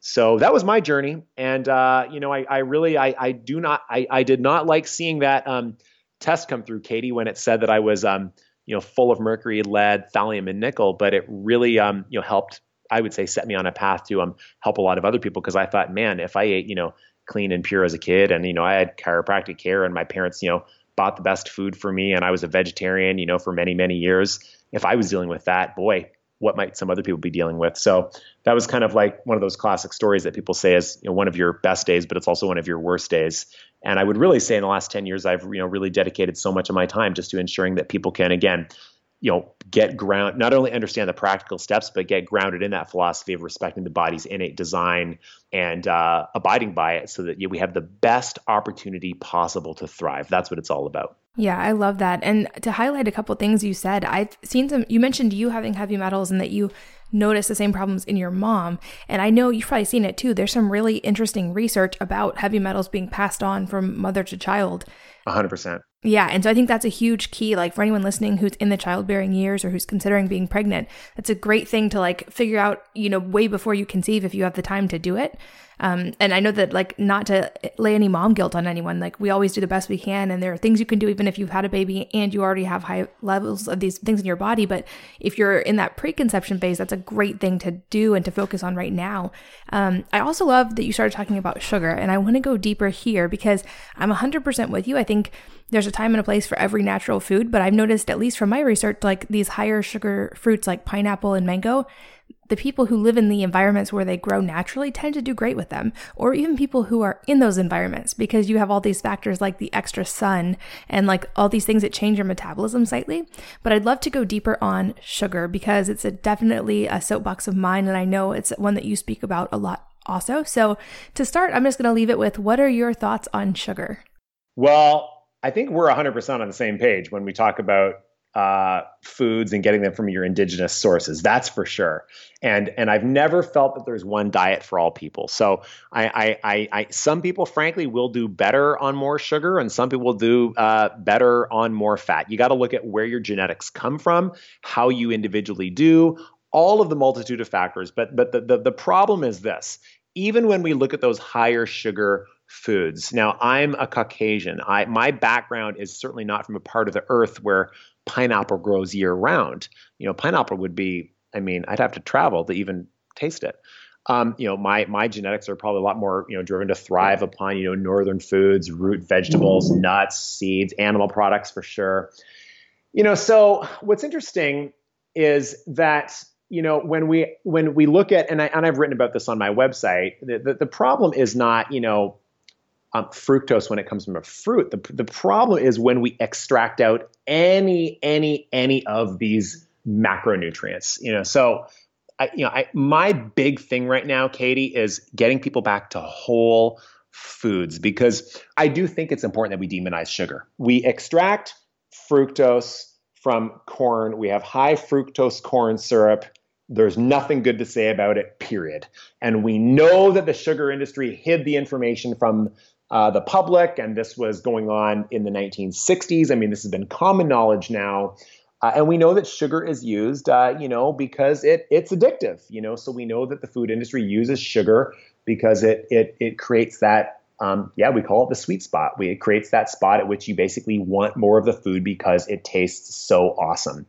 So that was my journey, and uh, you know, I, I really, I, I do not, I, I did not like seeing that um, test come through, Katie, when it said that I was um, you know, full of mercury, lead, thallium, and nickel, but it really, um, you know, helped. I would say set me on a path to um help a lot of other people because I thought, man, if I ate, you know, clean and pure as a kid, and you know, I had chiropractic care, and my parents, you know, bought the best food for me, and I was a vegetarian, you know, for many many years. If I was dealing with that, boy, what might some other people be dealing with? So that was kind of like one of those classic stories that people say is you know, one of your best days, but it's also one of your worst days. And I would really say in the last 10 years, I've you know really dedicated so much of my time just to ensuring that people can again, you know, get ground not only understand the practical steps, but get grounded in that philosophy of respecting the body's innate design and uh, abiding by it, so that you know, we have the best opportunity possible to thrive. That's what it's all about. Yeah, I love that. And to highlight a couple things you said, I've seen some, you mentioned you having heavy metals and that you notice the same problems in your mom. And I know you've probably seen it too. There's some really interesting research about heavy metals being passed on from mother to child. 100%. Yeah. And so I think that's a huge key. Like for anyone listening who's in the childbearing years or who's considering being pregnant, that's a great thing to like figure out, you know, way before you conceive if you have the time to do it. Um, and I know that like not to lay any mom guilt on anyone, like we always do the best we can, and there are things you can do even if you've had a baby and you already have high levels of these things in your body. But if you're in that preconception phase, that's a great thing to do and to focus on right now. Um, I also love that you started talking about sugar, and I want to go deeper here because I'm 100% with you. I think there's a time and a place for every natural food, but I've noticed, at least from my research, like these higher sugar fruits like pineapple and mango, the people who live in the environments where they grow naturally tend to do great with them, or even people who are in those environments because you have all these factors like the extra sun and like all these things that change your metabolism slightly. But I'd love to go deeper on sugar because it's a definitely a soapbox of mine, and I know it's one that you speak about a lot also. So to start, I'm just going to leave it with what are your thoughts on sugar? Well, I think we're 100% on the same page when we talk about uh, foods and getting them from your indigenous sources. That's for sure. And and I've never felt that there's one diet for all people. So I I, I, I some people frankly will do better on more sugar, and some people will do uh, better on more fat. You got to look at where your genetics come from, how you individually do, all of the multitude of factors. But but the, the, the problem is this: even when we look at those higher sugar foods. Now, I'm a Caucasian. I my background is certainly not from a part of the earth where pineapple grows year round. You know, pineapple would be, I mean, I'd have to travel to even taste it. Um, you know, my my genetics are probably a lot more, you know, driven to thrive upon, you know, northern foods, root vegetables, nuts, seeds, animal products for sure. You know, so what's interesting is that you know when we when we look at and I and I've written about this on my website, the the, the problem is not you know um, fructose when it comes from a fruit. The, the problem is when we extract out any, any, any of these macronutrients. You know, so I, you know, I, my big thing right now, Katie, is getting people back to whole foods because I do think it's important that we demonize sugar. We extract fructose from corn. We have high fructose corn syrup. There's nothing good to say about it, period. And we know that the sugar industry hid the information from uh, the public, and this was going on in the 1960s. I mean, this has been common knowledge now. Uh, and we know that sugar is used, uh, you know, because it it's addictive, you know. So we know that the food industry uses sugar because it it it creates that, um, yeah, we call it the sweet spot. We, it creates that spot at which you basically want more of the food because it tastes so awesome.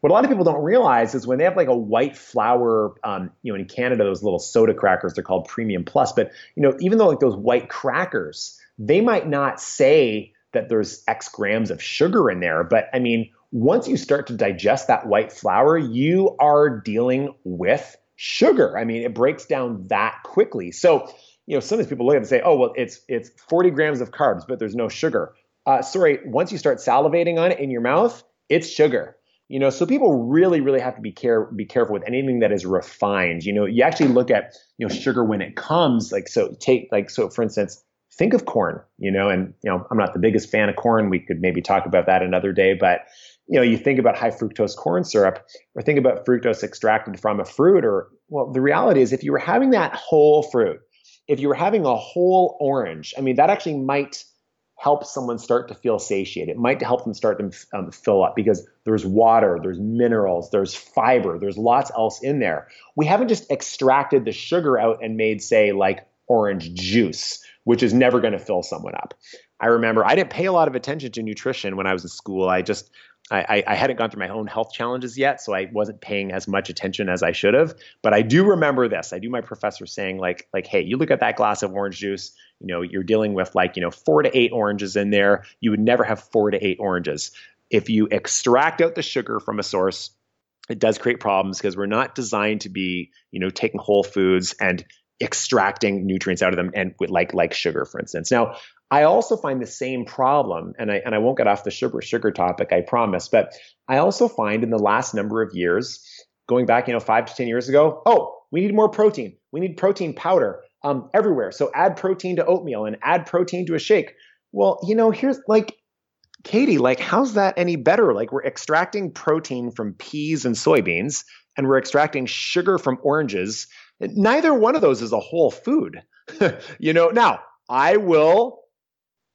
What a lot of people don't realize is when they have like a white flour, um, you know, in Canada, those little soda crackers, they're called Premium Plus. But you know, even though like those white crackers, they might not say that there's X grams of sugar in there. But I mean, once you start to digest that white flour, you are dealing with sugar. I mean, it breaks down that quickly. So, you know, some of these people look at it and say, "Oh, well, it's it's 40 grams of carbs, but there's no sugar." Uh, sorry, once you start salivating on it in your mouth, it's sugar. You know, so people really, really have to be care be careful with anything that is refined. You know, you actually look at you know sugar when it comes. Like so, take like so for instance, think of corn. You know, and you know I'm not the biggest fan of corn. We could maybe talk about that another day, but you know, you think about high fructose corn syrup, or think about fructose extracted from a fruit, or well, the reality is if you were having that whole fruit, if you were having a whole orange, I mean, that actually might help someone start to feel satiated. It might help them start to um, fill up because there's water, there's minerals, there's fiber, there's lots else in there. We haven't just extracted the sugar out and made, say, like orange juice, which is never going to fill someone up. I remember I didn't pay a lot of attention to nutrition when I was in school. I just I, I hadn't gone through my own health challenges yet, so I wasn't paying as much attention as I should have. But I do remember this. I do my professor saying like like, hey, you look at that glass of orange juice. You know, you're dealing with like you know four to eight oranges in there. You would never have four to eight oranges if you extract out the sugar from a source. It does create problems because we're not designed to be, you know, taking whole foods and extracting nutrients out of them and with like like sugar for instance now I also find the same problem, and I and I won't get off the sugar sugar topic, I promise. But I also find in the last number of years, going back, you know, five to ten years ago, oh, we need more protein. We need protein powder um, everywhere. So add protein to oatmeal and add protein to a shake. Well, you know, here's like, Katie, like, how's that any better? Like, we're extracting protein from peas and soybeans, and we're extracting sugar from oranges. Neither one of those is a whole food. you know, now I will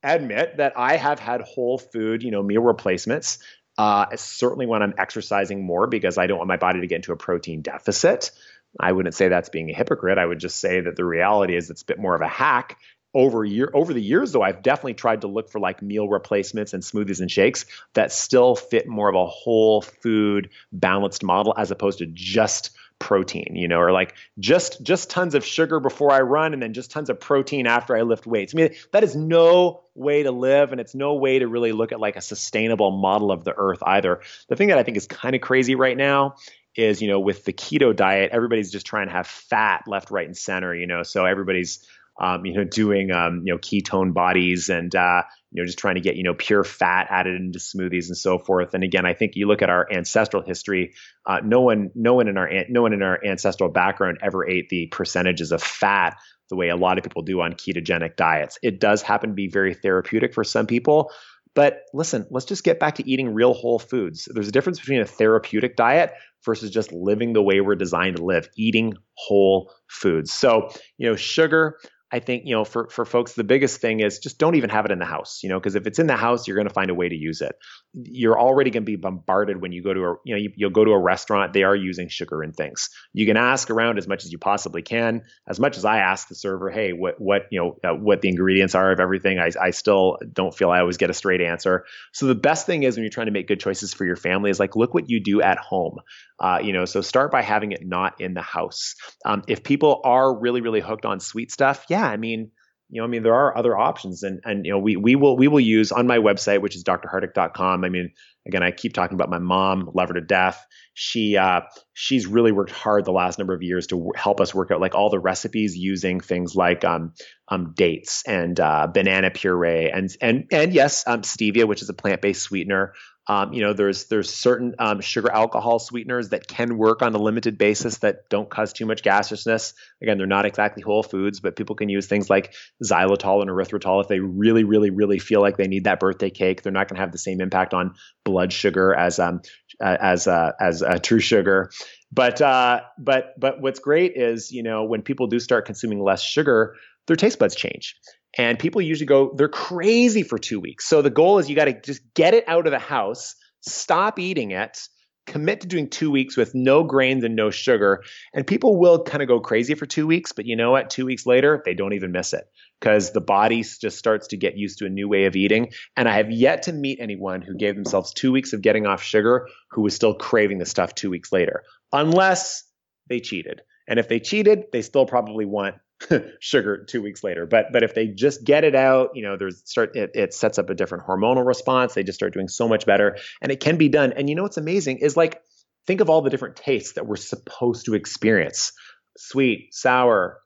admit that I have had whole food, you know, meal replacements. Uh, certainly when I'm exercising more because I don't want my body to get into a protein deficit. I wouldn't say that's being a hypocrite. I would just say that the reality is it's a bit more of a hack. Over year over the years though, I've definitely tried to look for like meal replacements and smoothies and shakes that still fit more of a whole food balanced model as opposed to just protein, you know, or like just just tons of sugar before I run and then just tons of protein after I lift weights. I mean, that is no way to live and it's no way to really look at like a sustainable model of the earth either. The thing that I think is kind of crazy right now is, you know, with the keto diet, everybody's just trying to have fat left, right, and center, you know, so everybody's um, you know, doing um, you know ketone bodies and uh, you know just trying to get you know pure fat added into smoothies and so forth. And again, I think you look at our ancestral history. Uh, no one, no one in our no one in our ancestral background ever ate the percentages of fat the way a lot of people do on ketogenic diets. It does happen to be very therapeutic for some people. But listen, let's just get back to eating real whole foods. There's a difference between a therapeutic diet versus just living the way we're designed to live, eating whole foods. So, you know, sugar, I think, you know, for, for folks, the biggest thing is just don't even have it in the house, you know, because if it's in the house, you're going to find a way to use it. You're already going to be bombarded when you go to a, you know, you, you'll go to a restaurant, they are using sugar in things. You can ask around as much as you possibly can. As much as I ask the server, hey, what, what, you know, uh, what the ingredients are of everything, I, I still don't feel I always get a straight answer. So the best thing is when you're trying to make good choices for your family is like, look what you do at home. Uh, you know, so start by having it not in the house. Um, if people are really, really hooked on sweet stuff, yeah, I mean, you know, I mean, there are other options, and and you know, we we will we will use on my website, which is drhardick.com. I mean, again, I keep talking about my mom, love her to death. She uh, she's really worked hard the last number of years to w- help us work out like all the recipes using things like um, um, dates and uh, banana puree and and and yes, um, stevia, which is a plant based sweetener. Um, you know, there's there's certain um, sugar alcohol sweeteners that can work on a limited basis that don't cause too much gaseousness. Again, they're not exactly whole foods, but people can use things like xylitol and erythritol if they really, really, really feel like they need that birthday cake. They're not going to have the same impact on blood sugar as um, as uh, as uh, true sugar. But uh, but but what's great is you know when people do start consuming less sugar, their taste buds change. And people usually go, they're crazy for two weeks. So the goal is you got to just get it out of the house, stop eating it, commit to doing two weeks with no grains and no sugar. And people will kind of go crazy for two weeks, but you know what? Two weeks later, they don't even miss it because the body just starts to get used to a new way of eating. And I have yet to meet anyone who gave themselves two weeks of getting off sugar who was still craving the stuff two weeks later, unless they cheated. And if they cheated, they still probably want sugar two weeks later. But but if they just get it out, you know, there's start it, it sets up a different hormonal response. They just start doing so much better, and it can be done. And you know what's amazing is like think of all the different tastes that we're supposed to experience: sweet, sour,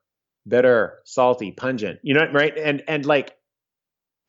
bitter, salty, pungent. You know, right? And and like.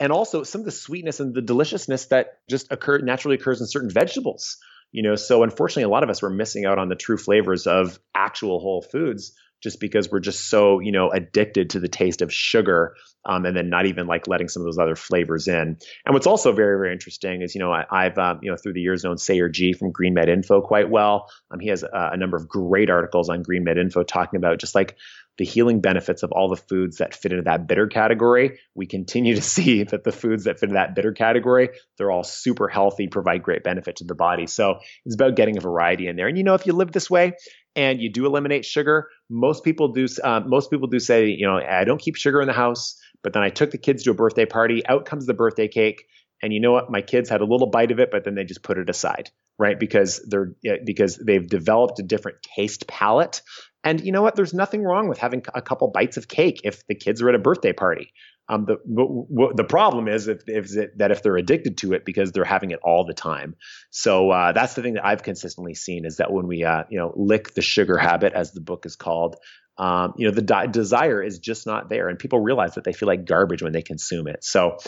And also some of the sweetness and the deliciousness that just occur naturally occurs in certain vegetables you know so unfortunately a lot of us were missing out on the true flavors of actual whole foods just because we're just so you know addicted to the taste of sugar um, and then not even like letting some of those other flavors in. And what's also very very interesting is you know I, have um, you know through the years known Sayer Ji from GreenMedInfo quite well. Um, he has a, a, number of great articles on GreenMedInfo talking about just like the healing benefits of all the foods that fit into that bitter category. We continue to see that the foods that fit into that bitter category they're all super healthy provide great benefit to the body. So it's about getting a variety in there. And you know if you live this way and you do eliminate sugar, most people do. Uh, most people do say, you know, I don't keep sugar in the house. But then I took the kids to a birthday party. Out comes the birthday cake. And you know what? My kids had a little bite of it, but then they just put it aside, right? Because they're because they've developed a different taste palette. And you know what? There's nothing wrong with having a couple bites of cake if the kids are at a birthday party. Um, the w- the problem is if, if it, that if they're addicted to it because they're having it all the time. So uh, that's the thing that I've consistently seen is that when we uh, you know lick the sugar habit, as the book is called, um, you know the di- desire is just not there, and people realize that they feel like garbage when they consume it. So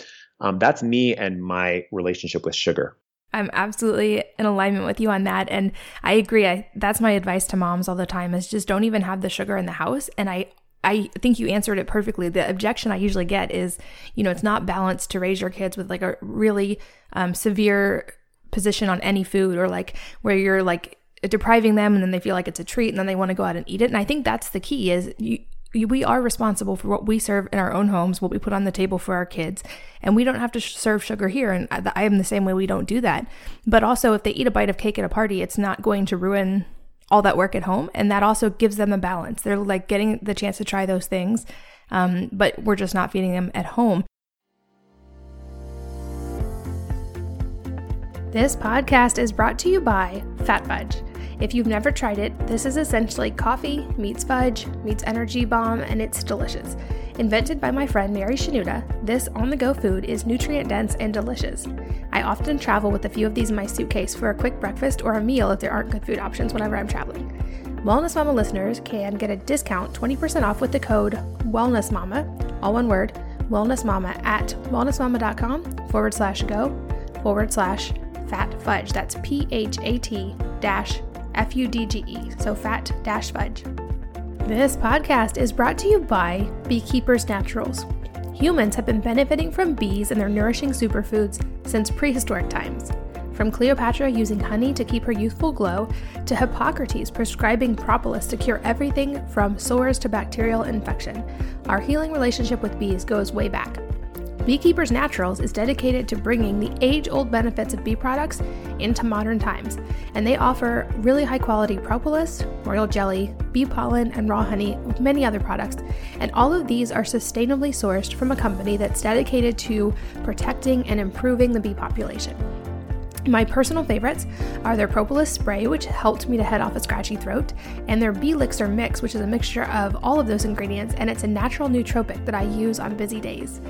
um, that's me and my relationship with sugar. I'm absolutely in alignment with you on that. And I agree. I, that's my advice to moms all the time is just don't even have the sugar in the house. And I, I think you answered it perfectly. The objection I usually get is, you know, it's not balanced to raise your kids with like a really um, severe position on any food or like where you're like depriving them and then they feel like it's a treat and then they want to go out and eat it. And I think that's the key is you, we are responsible for what we serve in our own homes, what we put on the table for our kids, and we don't have to serve sugar here. And I am the same way; we don't do that. But also, if they eat a bite of cake at a party, it's not going to ruin all that work at home, and that also gives them a balance. They're like getting the chance to try those things, um, but we're just not feeding them at home. This podcast is brought to you by Phat Fudge. If you've never tried it, this is essentially coffee meets fudge meets energy bomb, and it's delicious. Invented by my friend Mary Shenouda, this on the go food is nutrient dense and delicious. I often travel with a few of these in my suitcase for a quick breakfast or a meal if there aren't good food options whenever I'm traveling. Wellness Mama listeners can get a discount 20% off with the code Wellness Mama, all one word, Wellness Mama at wellnessmama.com forward slash go forward slash phat fudge. That's P H A T dash F U D G E, so phat dash fudge. This podcast is brought to you by Beekeepers Naturals. Humans have been benefiting from bees and their nourishing superfoods since prehistoric times. From Cleopatra using honey to keep her youthful glow, to Hippocrates prescribing propolis to cure everything from sores to bacterial infection, our healing relationship with bees goes way back. Beekeepers Naturals is dedicated to bringing the age old benefits of bee products into modern times, and they offer really high quality propolis, royal jelly, bee pollen, and raw honey, with many other products. And all of these are sustainably sourced from a company that's dedicated to protecting and improving the bee population. My personal favorites are their propolis spray, which helped me to head off a scratchy throat, and their bee elixir mix, which is a mixture of all of those ingredients, and it's a natural nootropic that I use on busy days.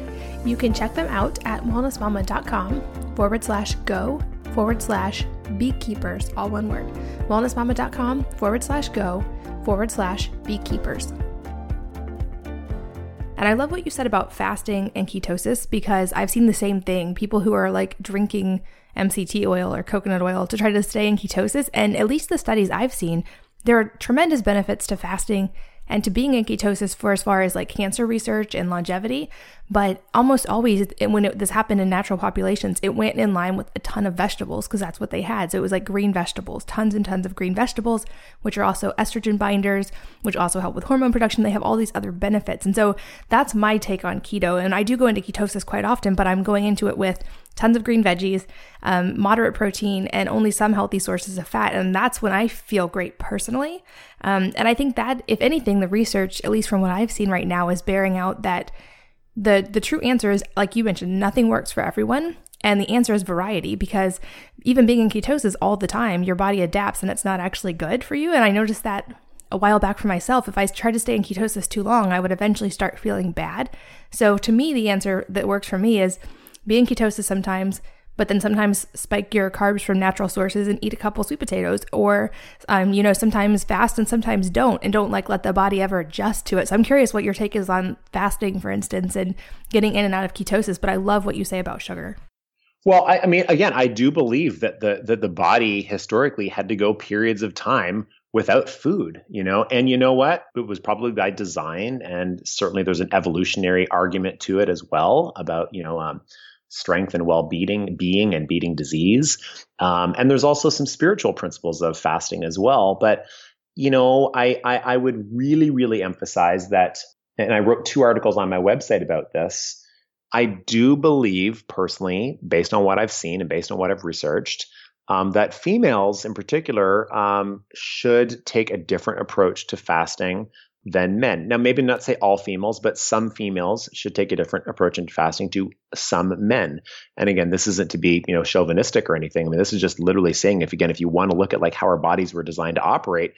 You can check them out at wellnessmama.com forward slash go forward slash beekeepers, all one word. Wellnessmama.com forward slash go forward slash beekeepers. And I love what you said about fasting and ketosis because I've seen the same thing. People who are like drinking MCT oil or coconut oil to try to stay in ketosis. And at least the studies I've seen, there are tremendous benefits to fasting and to being in ketosis for as far as like cancer research and longevity. But almost always, when it, this happened in natural populations, it went in line with a ton of vegetables because that's what they had. So it was like green vegetables, tons and tons of green vegetables, which are also estrogen binders, which also help with hormone production. They have all these other benefits. And so that's my take on keto. And I do go into ketosis quite often, but I'm going into it with tons of green veggies, um, moderate protein, and only some healthy sources of fat. And that's when I feel great personally. Um, and I think that, if anything, the research, at least from what I've seen right now, is bearing out that the the true answer is like you mentioned nothing works for everyone. And the answer is variety because even being in ketosis all the time your body adapts and it's not actually good for you. And i noticed that a while back for myself if i tried to stay in ketosis too long i would eventually start feeling bad. So to me the answer that works for me is be in ketosis sometimes but then sometimes spike your carbs from natural sources and eat a couple sweet potatoes or um, you know sometimes fast and sometimes don't and don't like let the body ever adjust to it. So i'm curious what your take is on fasting for instance and getting in and out of ketosis but i love what you say about sugar. Well, I, I, mean, again, I do believe that the that the body historically had to go periods of time without food, you know, and you know what? It was probably by design, and certainly there's an evolutionary argument to it as well about you know um, strength and well-being being and beating disease. Um, and there's also some spiritual principles of fasting as well. But you know I, I i would really really emphasize that and i wrote two articles on my website about this. I do believe personally based on what i've seen and based on what i've researched um, that females in particular um, should take a different approach to fasting than men. Now, maybe not say all females, but some females should take a different approach into fasting to some men. And again, this isn't to be, you know, chauvinistic or anything. I mean, this is just literally saying if again, if you want to look at like how our bodies were designed to operate,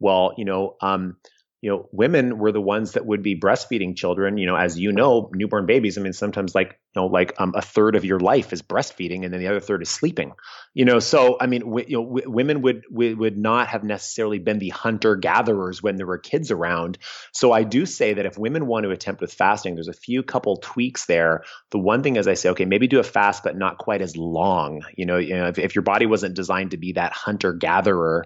well, you know, um, you know, women were the ones that would be breastfeeding children. You know, as you know, newborn babies. I mean, sometimes like you know, like um, a third of your life is breastfeeding, and then the other third is sleeping. You know, so I mean, w- you know, w- women would w- would not have necessarily been the hunter gatherers when there were kids around. So I do say that if women want to attempt with fasting, there's a few couple tweaks there. The one thing is, I say, okay, maybe do a fast, but not quite as long. You know, you know, if, if your body wasn't designed to be that hunter gatherer,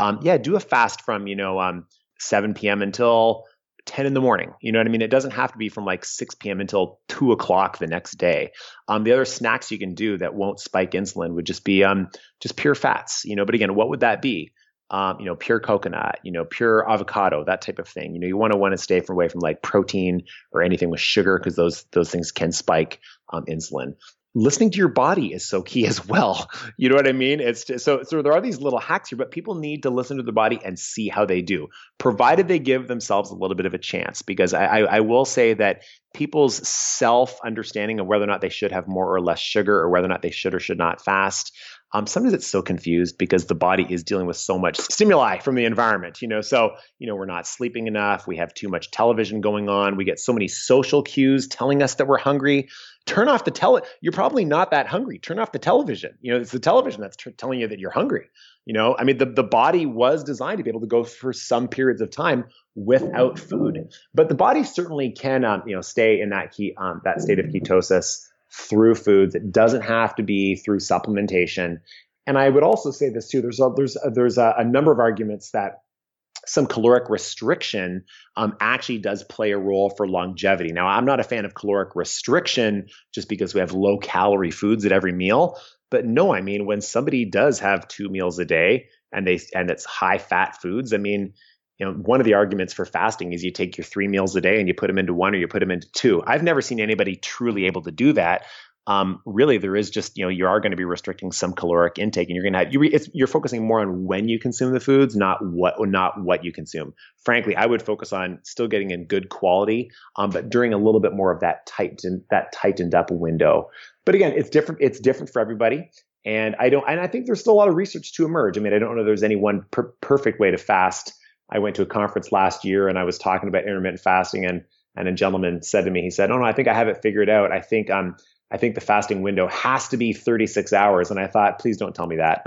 um, yeah, do a fast from you know. Um, 7 p.m. until 10 in the morning. You know what I mean? It doesn't have to be from like 6 p.m. until 2 o'clock the next day. Um, the other snacks you can do that won't spike insulin would just be um, just pure fats. You know, but again, what would that be? Um, you know, pure coconut, you know, pure avocado, that type of thing. You know, you want to want to stay away from like protein or anything with sugar because those those things can spike um, insulin listening to your body is so key as well. You know what I mean? It's just, so so there are these little hacks here, but people need to listen to their body and see how they do, provided they give themselves a little bit of a chance. Because I, I, I will say that people's self understanding of whether or not they should have more or less sugar, or whether or not they should or should not fast, um, sometimes it's so confused because the body is dealing with so much stimuli from the environment, you know. So, you know, we're not sleeping enough. We have too much television going on. We get so many social cues telling us that we're hungry. Turn off the tele. You're probably not that hungry. Turn off the television. You know, it's the television that's t- telling you that you're hungry. You know, I mean, the, the body was designed to be able to go for some periods of time without food, but the body certainly can, um, you know, stay in that key, um, that state of ketosis through foods. It doesn't have to be through supplementation. And I would also say this too. There's a, there's a, there's a, a number of arguments that some caloric restriction um, actually does play a role for longevity. Now, I'm not a fan of caloric restriction just because we have low calorie foods at every meal. But no, I mean when somebody does have two meals a day and they and it's high fat foods, I mean you know, one of the arguments for fasting is you take your three meals a day and you put them into one or you put them into two. I've never seen anybody truly able to do that. Um, really, there is just you know you are going to be restricting some caloric intake, and you're going to have you re, you're focusing more on when you consume the foods, not what not what you consume. Frankly, I would focus on still getting in good quality, um, but during a little bit more of that tightened that tightened up window. But again, it's different. It's different for everybody. And I don't, and I think there's still a lot of research to emerge. I mean, I don't know there's any one per- perfect way to fast I went to a conference last year and I was talking about intermittent fasting and and a gentleman said to me, he said, "Oh no, I think I have it figured out. I think um I think the fasting window has to be 36 hours." And I thought, "Please don't tell me that."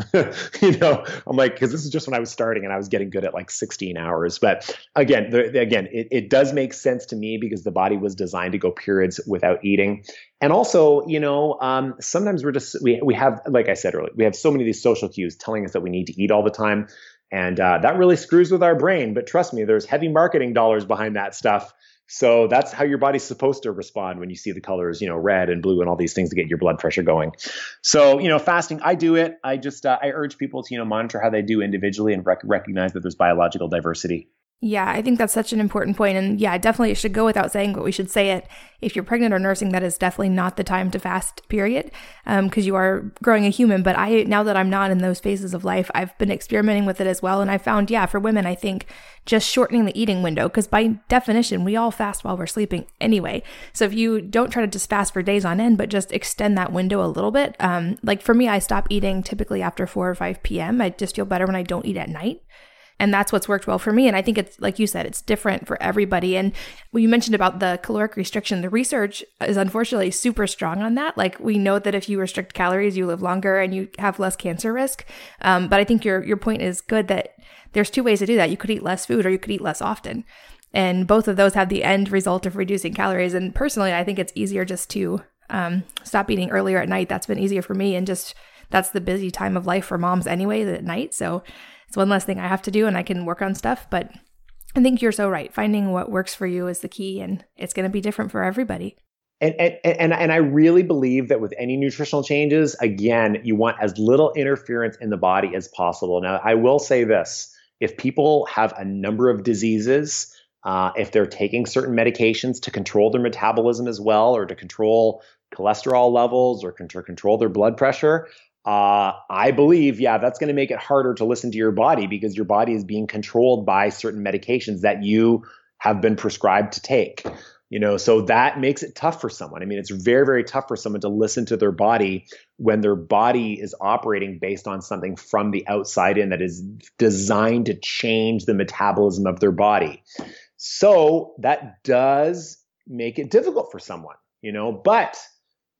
you know, I'm like, because this is just when I was starting and I was getting good at like 16 hours. But again, the, again, it, it does make sense to me because the body was designed to go periods without eating. And also, you know, um, sometimes we're just we we have, like I said earlier, we have so many of these social cues telling us that we need to eat all the time. And uh, that really screws with our brain. But trust me, there's heavy marketing dollars behind that stuff. So that's how your body's supposed to respond when you see the colors, you know, red and blue and all these things to get your blood pressure going. So, you know, fasting, I do it. I just, uh, I urge people to, you know, monitor how they do individually and rec- recognize that there's biological diversity. Yeah, I think that's such an important point. And yeah, definitely it should go without saying, but we should say it. If you're pregnant or nursing, that is definitely not the time to fast, period, because um, you are growing a human. But I, now that I'm not in those phases of life, I've been experimenting with it as well. And I found, yeah, for women, I think just shortening the eating window, because by definition, we all fast while we're sleeping anyway. So if you don't try to just fast for days on end, but just extend that window a little bit, um, like for me, I stop eating typically after 4 or 5 p.m. I just feel better when I don't eat at night and that's what's worked well for me. And i think it's like you said it's different for everybody. And you mentioned about the caloric restriction. The research is unfortunately super strong on that. Like we know that if you restrict calories you live longer and you have less cancer risk. Um, but i think your your point is good that there's two ways to do that. You could eat less food or you could eat less often. And both of those have the end result of reducing calories. And personally i think it's easier just to um, stop eating earlier at night. That's been easier for me and just that's the busy time of life for moms anyway at night. So it's one less thing I have to do and I can work on stuff. But I think you're so right. Finding what works for you is the key, and it's going to be different for everybody. And, and, and, and I really believe that with any nutritional changes, again, you want as little interference in the body as possible. Now, I will say this if people have a number of diseases, uh, if they're taking certain medications to control their metabolism as well, or to control cholesterol levels, or to control their blood pressure, uh, I believe, yeah, that's going to make it harder to listen to your body because your body is being controlled by certain medications that you have been prescribed to take you know? So that makes it tough for someone. I mean it's very very tough for someone to listen to their body when their body is operating based on something from the outside in that is designed to change the metabolism of their body. So that does make it difficult for someone you know? But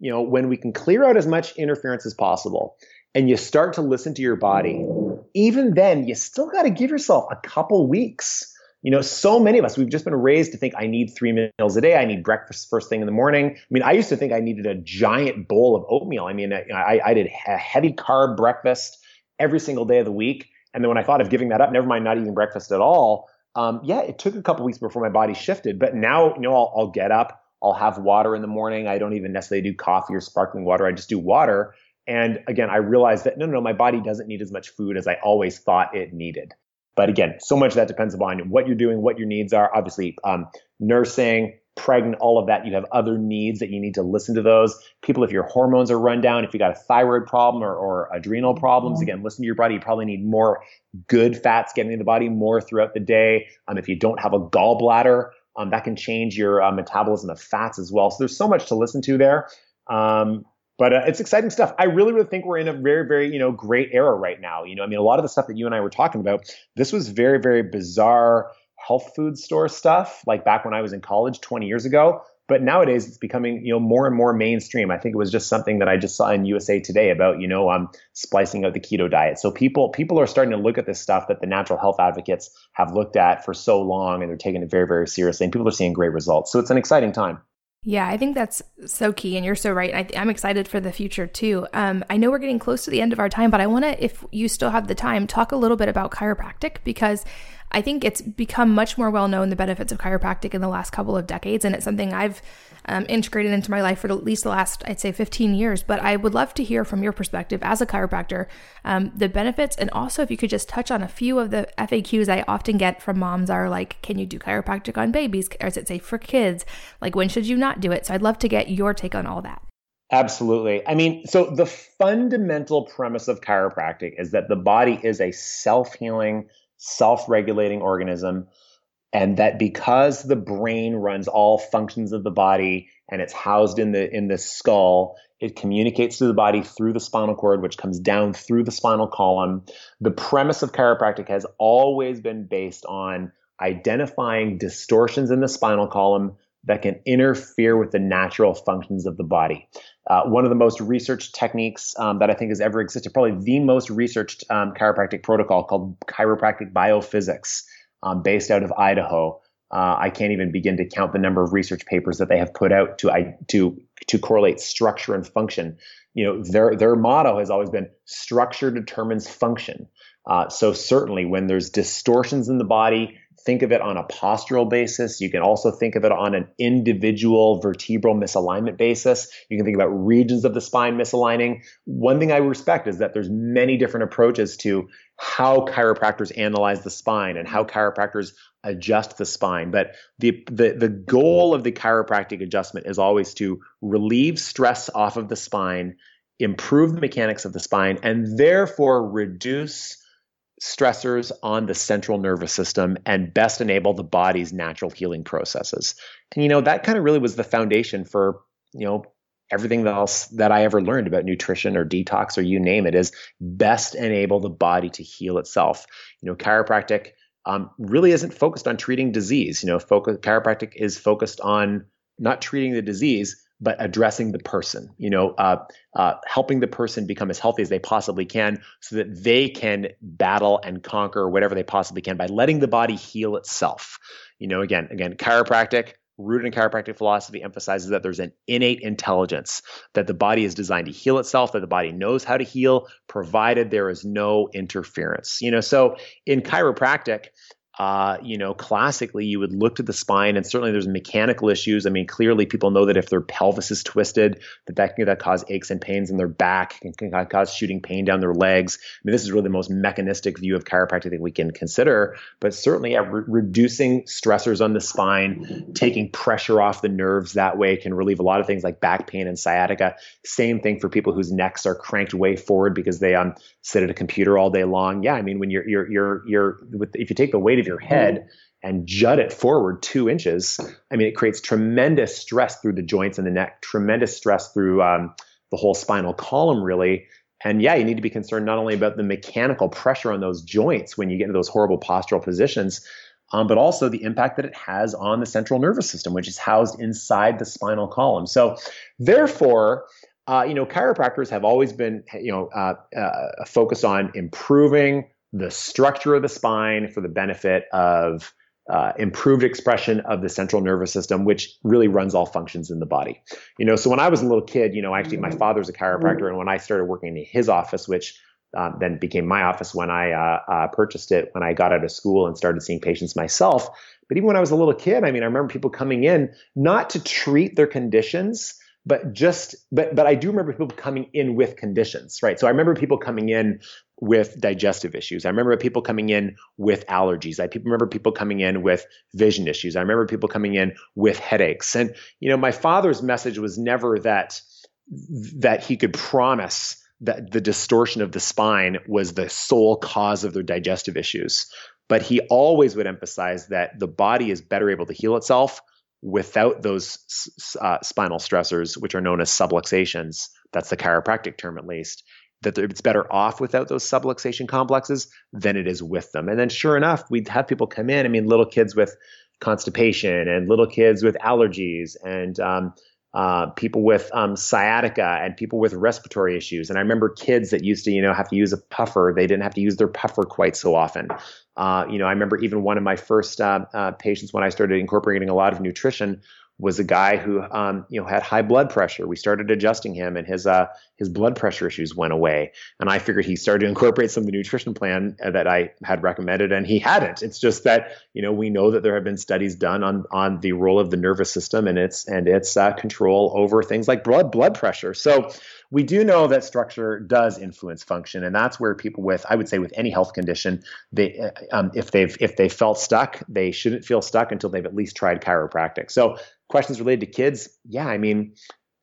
you know when we can clear out as much interference as possible and you start to listen to your body even then you still got to give yourself a couple weeks you know, so many of us, we've just been raised to think I need three meals a day. I need breakfast first thing in the morning. I mean, I used to think I needed a giant bowl of oatmeal. I mean, I, I did a heavy carb breakfast every single day of the week. And then when I thought of giving that up, never mind not eating breakfast at all, um, yeah, it took a couple weeks before my body shifted. But now, you know, I'll, I'll get up, I'll have water in the morning. I don't even necessarily do coffee or sparkling water. I just do water. And again, I realized that no, no, no, my body doesn't need as much food as I always thought it needed. But again, so much of that depends upon what you're doing, what your needs are. Obviously, um, nursing, pregnant, all of that. You have other needs that you need to listen to those. People, if your hormones are run down, if you got a thyroid problem or, or adrenal problems, mm-hmm. again, listen to your body. You probably need more good fats getting in the body more throughout the day. Um, if you don't have a gallbladder, um, that can change your uh, metabolism of fats as well. So there's so much to listen to there. Um, but uh, it's exciting stuff. I really, really think we're in a very, very, you know, great era right now. You know, I mean, a lot of the stuff that you and I were talking about, this was very, very bizarre health food store stuff, like back when I was in college 20 years ago. But nowadays, it's becoming, you know, more and more mainstream. I think it was just something that I just saw in USA Today about, you know, um, splicing out the keto diet. So people, people are starting to look at this stuff that the natural health advocates have looked at for so long, and they're taking it very, very seriously. And people are seeing great results. So it's an exciting time. Yeah, I think that's so key, and you're so right. I, am excited for the future too. Um, I know we're getting close to the end of our time, but I want to, if you still have the time, talk a little bit about chiropractic because I think it's become much more well known the benefits of chiropractic in the last couple of decades, and it's something I've um, integrated into my life for at least the last, I'd say, 15 years. But I would love to hear from your perspective as a chiropractor um, the benefits, and also if you could just touch on a few of the FAQs I often get from moms are like, "Can you do chiropractic on babies?" Or is it safe for kids? Like, when should you not do it? So I'd love to get your take on all that. Absolutely. I mean, so the fundamental premise of chiropractic is that the body is a self healing self regulating organism. And that because the brain runs all functions of the body and it's housed in the in the skull, it communicates to the body through the spinal cord, which comes down through the spinal column. The premise of chiropractic has always been based on identifying distortions in the spinal column that can interfere with the natural functions of the body. Uh, one of the most researched techniques um, that I think has ever existed, probably the most researched um, chiropractic protocol called chiropractic biophysics, um, based out of Idaho. Uh, I can't even begin to count the number of research papers that they have put out to I, to to correlate structure and function. You know, their their motto has always been structure determines function. Uh, so certainly, when there's distortions in the body, think of it on a postural basis. You can also think of it on an individual vertebral misalignment basis. You can think about regions of the spine misaligning. One thing I respect is that there's many different approaches to how chiropractors analyze the spine and how chiropractors adjust the spine. But the, the, the goal of the chiropractic adjustment is always to relieve stress off of the spine, improve the mechanics of the spine, and therefore reduce stressors on the central nervous system and best enable the body's natural healing processes. And you know, that kind of really was the foundation for, you know, everything else that I ever learned about nutrition or detox or you name it is best enable the body to heal itself. You know, chiropractic um, really isn't focused on treating disease. You know, focus, chiropractic is focused on not treating the disease, but addressing the person, you know, uh, uh, helping the person become as healthy as they possibly can so that they can battle and conquer whatever they possibly can by letting the body heal itself. You know, again, again, chiropractic, rooted in chiropractic philosophy emphasizes that there's an innate intelligence that the body is designed to heal itself that the body knows how to heal provided there is no interference you know so in chiropractic uh, you know, classically you would look to the spine, and certainly there's mechanical issues. I mean, clearly people know that if their pelvis is twisted, that that can that cause aches and pains in their back, and can cause shooting pain down their legs. I mean, this is really the most mechanistic view of chiropractic that we can consider. But certainly, yeah, re- reducing stressors on the spine, taking pressure off the nerves that way can relieve a lot of things like back pain and sciatica. Same thing for people whose necks are cranked way forward because they um, sit at a computer all day long. Yeah, I mean, when you're you're you're you're with, if you take the weight of your head and jut it forward two inches, I mean, it creates tremendous stress through the joints in the neck, tremendous stress through um, the whole spinal column, really. And yeah, you need to be concerned not only about the mechanical pressure on those joints when you get into those horrible postural positions, um, but also the impact that it has on the central nervous system, which is housed inside the spinal column. So, therefore, uh, you know, chiropractors have always been, you know, uh, uh, focused on improving the structure of the spine for the benefit of uh, improved expression of the central nervous system, which really runs all functions in the body. You know, so when I was a little kid, you know, actually my father's a chiropractor, and when I started working in his office, which um, then became my office when I uh, uh, purchased it when I got out of school and started seeing patients myself. But even when I was a little kid, I mean, I remember people coming in not to treat their conditions, but just but but I do remember people coming in with conditions, right? So I remember people coming in with digestive issues. I remember people coming in with allergies. I remember people coming in with vision issues. I remember people coming in with headaches. And you know, my father's message was never that that he could promise that the distortion of the spine was the sole cause of their digestive issues. But he always would emphasize that the body is better able to heal itself without those uh, spinal stressors, which are known as subluxations. That's the chiropractic term, at least. That it's better off without those subluxation complexes than it is with them. And then, sure enough, we'd have people come in. I mean, little kids with constipation and little kids with allergies and um, uh, people with um, sciatica and people with respiratory issues. And I remember kids that used to, you know, have to use a puffer. They didn't have to use their puffer quite so often. Uh, you know, I remember even one of my first uh, uh patients when I started incorporating a lot of nutrition was a guy who um, you know had high blood pressure. We started adjusting him, and his uh, his blood pressure issues went away. And I figured he started to incorporate some of the nutrition plan uh, that I had recommended, and he hadn't. It's just that you know we know that there have been studies done on on the role of the nervous system and its and its uh, control over things like blood blood pressure. So we do know that structure does influence function, and that's where people with, I would say, with any health condition, they, uh, um, if they've if they felt stuck, they shouldn't feel stuck until they've at least tried chiropractic. So, questions related to kids, yeah, I mean,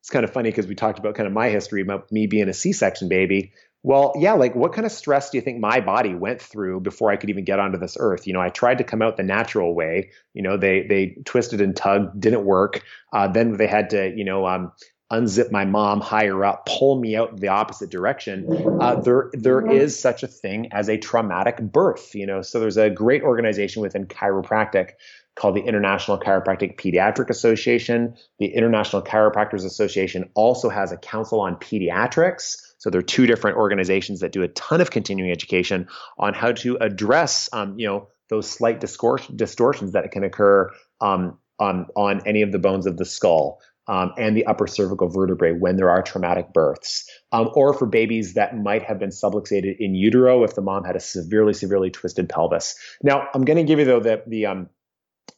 it's kind of funny because we talked about kind of my history about me being a C-section baby. Well, yeah, like what kind of stress do you think my body went through before I could even get onto this earth? You know, I tried to come out the natural way. You know, they they twisted and tugged, didn't work. Uh, then they had to, you know, um, unzip my mom higher up, pull me out the opposite direction. Uh, there, there is such a thing as a traumatic birth. You know, so there's a great organization within chiropractic called the International Chiropractic Pediatric Association. The International Chiropractors Association also has a council on pediatrics. So there are two different organizations that do a ton of continuing education on how to address, um, you know, those slight distortions that can occur um, on on any of the bones of the skull um, and the upper cervical vertebrae when there are traumatic births, um, or for babies that might have been subluxated in utero if the mom had a severely, severely twisted pelvis. Now, I'm going to give you though the the um,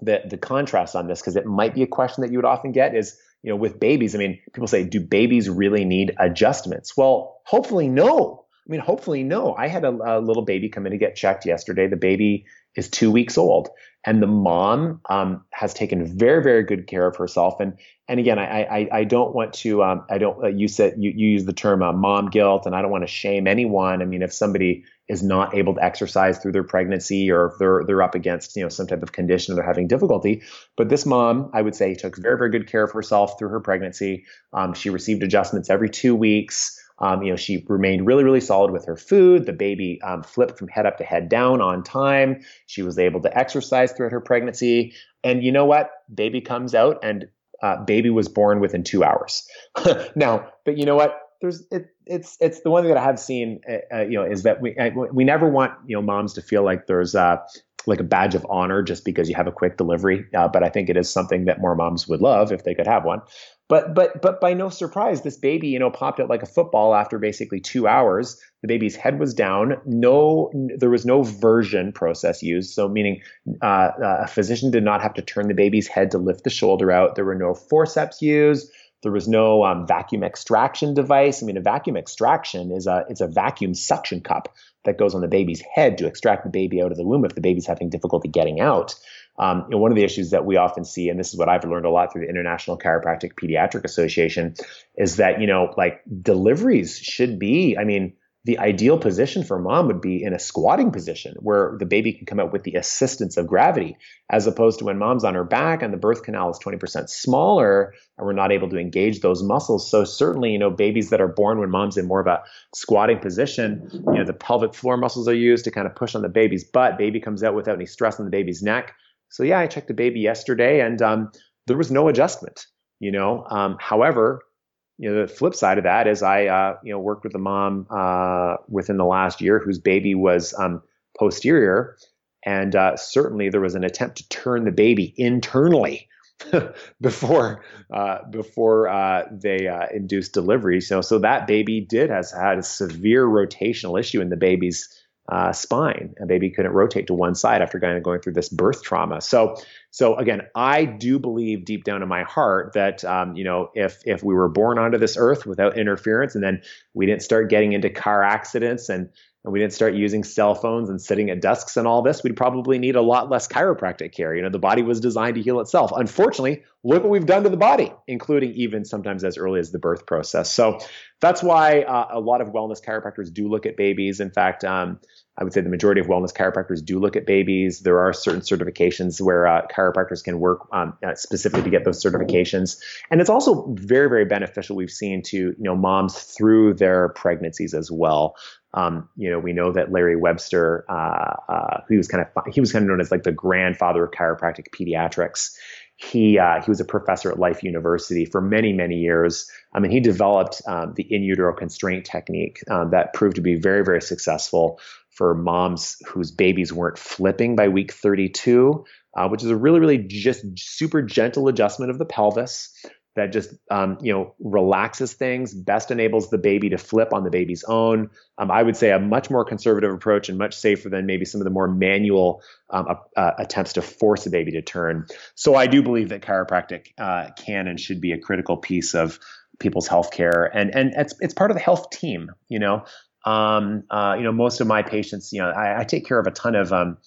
the, the contrast on this because it might be a question that you would often get is you know with babies. I mean, people say, do babies really need adjustments? Well, hopefully no. I mean, hopefully no. I had a, a little baby come in to get checked yesterday. The baby is two weeks old. And the mom um, has taken very very good care of herself. And and again i i, I don't want to um, i don't uh, you said you, you use the term uh, mom guilt and i don't want to shame anyone. I mean if somebody is not able to exercise through their pregnancy or if they're they're up against you know some type of condition or they're having difficulty. But this mom i would say took very very good care of herself through her pregnancy. Um, she received adjustments every two weeks um, you know, she remained really, really solid with her food. The baby um, flipped from head up to head down on time. She was able to exercise throughout her pregnancy. And you know what? Baby comes out, and uh, baby was born within two hours. now, but you know what? There's it, it's it's the one thing that I have seen, uh, uh you know, is that we we never want you know moms to feel like there's uh, like a badge of honor just because you have a quick delivery. Uh, but I think it is something that more moms would love if they could have one. But but but by no surprise, this baby, you know, popped out like a football after basically two hours. The baby's head was down. No, there was no version process used. So meaning uh, uh, a physician did not have to turn the baby's head to lift the shoulder out. There were no forceps used. There was no um, vacuum extraction device. I mean, a vacuum extraction is a it's a vacuum suction cup that goes on the baby's head to extract the baby out of the womb if the baby's having difficulty getting out. Um, one of the issues that we often see, and this is what I've learned a lot through the International Chiropractic Pediatric Association, is that you know, like deliveries should be. I mean, the ideal position for mom would be in a squatting position where the baby can come out with the assistance of gravity, as opposed to when mom's on her back and the birth canal is 20% smaller and we're not able to engage those muscles. So certainly, you know, babies that are born when mom's in more of a squatting position, you know, the pelvic floor muscles are used to kind of push on the baby's butt. Baby comes out without any stress on the baby's neck. So yeah, I checked the baby yesterday and um, there was no adjustment, you know. Um, however, you know, the flip side of that is I, uh, you know, worked with a mom uh, within the last year whose baby was um, posterior, and uh, certainly there was an attempt to turn the baby internally before uh, before uh, they uh, induced delivery. So, so that baby did has had a severe rotational issue in the baby's uh, spine. A baby couldn't rotate to one side after kind of going through this birth trauma. So, so again, I do believe deep down in my heart that um, you know if if we were born onto this earth without interference, and then we didn't start getting into car accidents and and we didn't start using cell phones and sitting at desks and all this, we'd probably need a lot less chiropractic care. You know, the body was designed to heal itself. Unfortunately, look what we've done to the body, including even sometimes as early as the birth process. So that's why uh, a lot of wellness chiropractors do look at babies. In fact, um, I would say the majority of wellness chiropractors do look at babies. There are certain certifications where uh, chiropractors can work um, uh, specifically to get those certifications, and it's also very, very beneficial. We've seen to you know moms through their pregnancies as well. Um, you know, we know that Larry Webster, uh, uh, he was kind of he was kind of known as like the grandfather of chiropractic pediatrics. He uh, he was a professor at Life University for many many years. I mean, he developed um, the in utero constraint technique um, that proved to be very very successful for moms whose babies weren't flipping by week 32, uh, which is a really really just super gentle adjustment of the pelvis that just um, you know relaxes things, best enables the baby to flip on the baby's own. Um, I would say a much more conservative approach and much safer than maybe some of the more manual um, uh, attempts to force a baby to turn. So I do believe that chiropractic uh, can and should be a critical piece of people's health care, and and it's it's part of the health team. You know, um, uh, you know most of my patients, you know, I, I take care of a ton of um,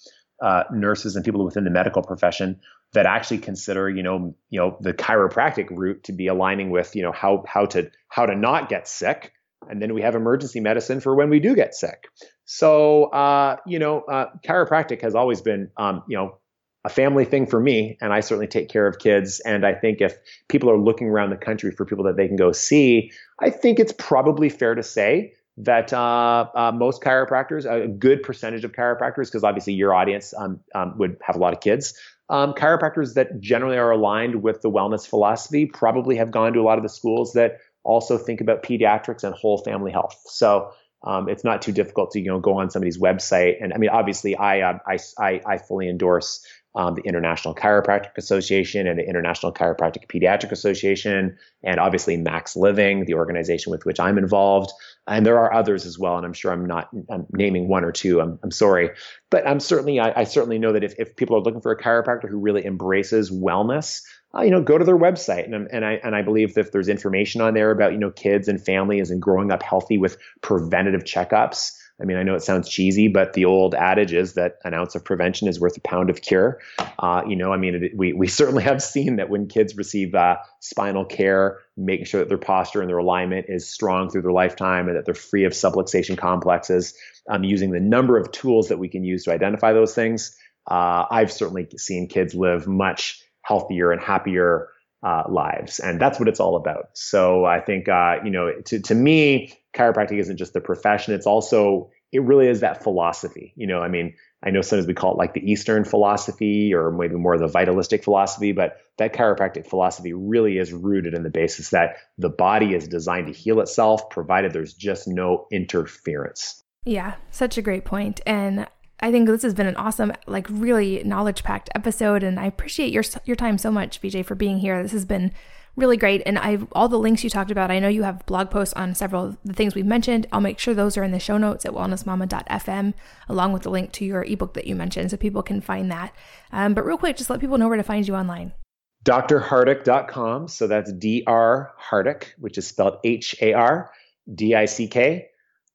uh, nurses and people within the medical profession that actually consider you know you know the chiropractic route to be aligning with you know how how to how to not get sick. And then we have emergency medicine for when we do get sick. So uh, you know uh, chiropractic has always been um, you know a family thing for me and i certainly take care of kids. And i think if people are looking around the country for people that they can go see i think it's probably fair to say that uh, uh, most chiropractors, a good percentage of chiropractors, because obviously your audience um, um, would have a lot of kids, um, chiropractors that generally are aligned with the wellness philosophy probably have gone to a lot of the schools that also think about pediatrics and whole family health. So um, it's not too difficult to you know go on somebody's website. And I mean, obviously, I uh, I, I, I fully endorse um, the International Chiropractic Association and the International Chiropractic Pediatric Association, and obviously Max Living, the organization with which I'm involved. And there are others as well, and I'm sure I'm not I'm naming one or two. I'm, I'm sorry, but I'm certainly I, I certainly know that if, if people are looking for a chiropractor who really embraces wellness, uh, you know, go to their website, and, and I and I believe that if there's information on there about you know kids and families and growing up healthy with preventative checkups I mean, I know it sounds cheesy, but the old adage is that an ounce of prevention is worth a pound of cure. Uh, you know, I mean, it, we we certainly have seen that when kids receive uh, spinal care, making sure that their posture and their alignment is strong through their lifetime, and that they're free of subluxation complexes, um, using the number of tools that we can use to identify those things. Uh, I've certainly seen kids live much healthier and happier uh, lives, and that's what it's all about. So I think uh, you know, to to me, chiropractic isn't just the profession; it's also it really is that philosophy. You know, I mean, I know sometimes we call it like the Eastern philosophy, or maybe more of the vitalistic philosophy, but that chiropractic philosophy really is rooted in the basis that the body is designed to heal itself, provided there's just no interference. Yeah, such a great point, and I think this has been an awesome, like really knowledge packed episode, and I appreciate your your time so much, BJ, for being here. This has been really great, and I've all the links you talked about. I know you have blog posts on several of the things we've mentioned. I'll make sure those are in the show notes at wellnessmama.fm, along with the link to your ebook that you mentioned, so people can find that. Um, but real quick, just let people know where to find you online. drhardick.com. So that's D R Hardick, which is spelled H A R D I C K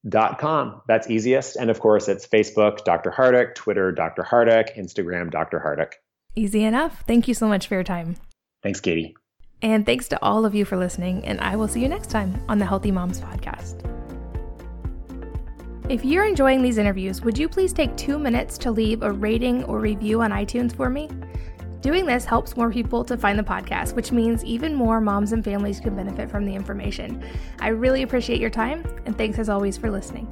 dot com. That's easiest. And of course, it's Facebook, Dr. Hardick, Twitter, Dr. Hardick, Instagram, Dr. Hardick. Easy enough. Thank you so much for your time. Thanks, Katie. And thanks to all of you for listening. And I will see you next time on the Healthy Moms Podcast. If you're enjoying these interviews, would you please take two minutes to leave a rating or review on iTunes for me? Doing this helps more people to find the podcast, which means even more moms and families can benefit from the information. I really appreciate your time, and thanks as always for listening.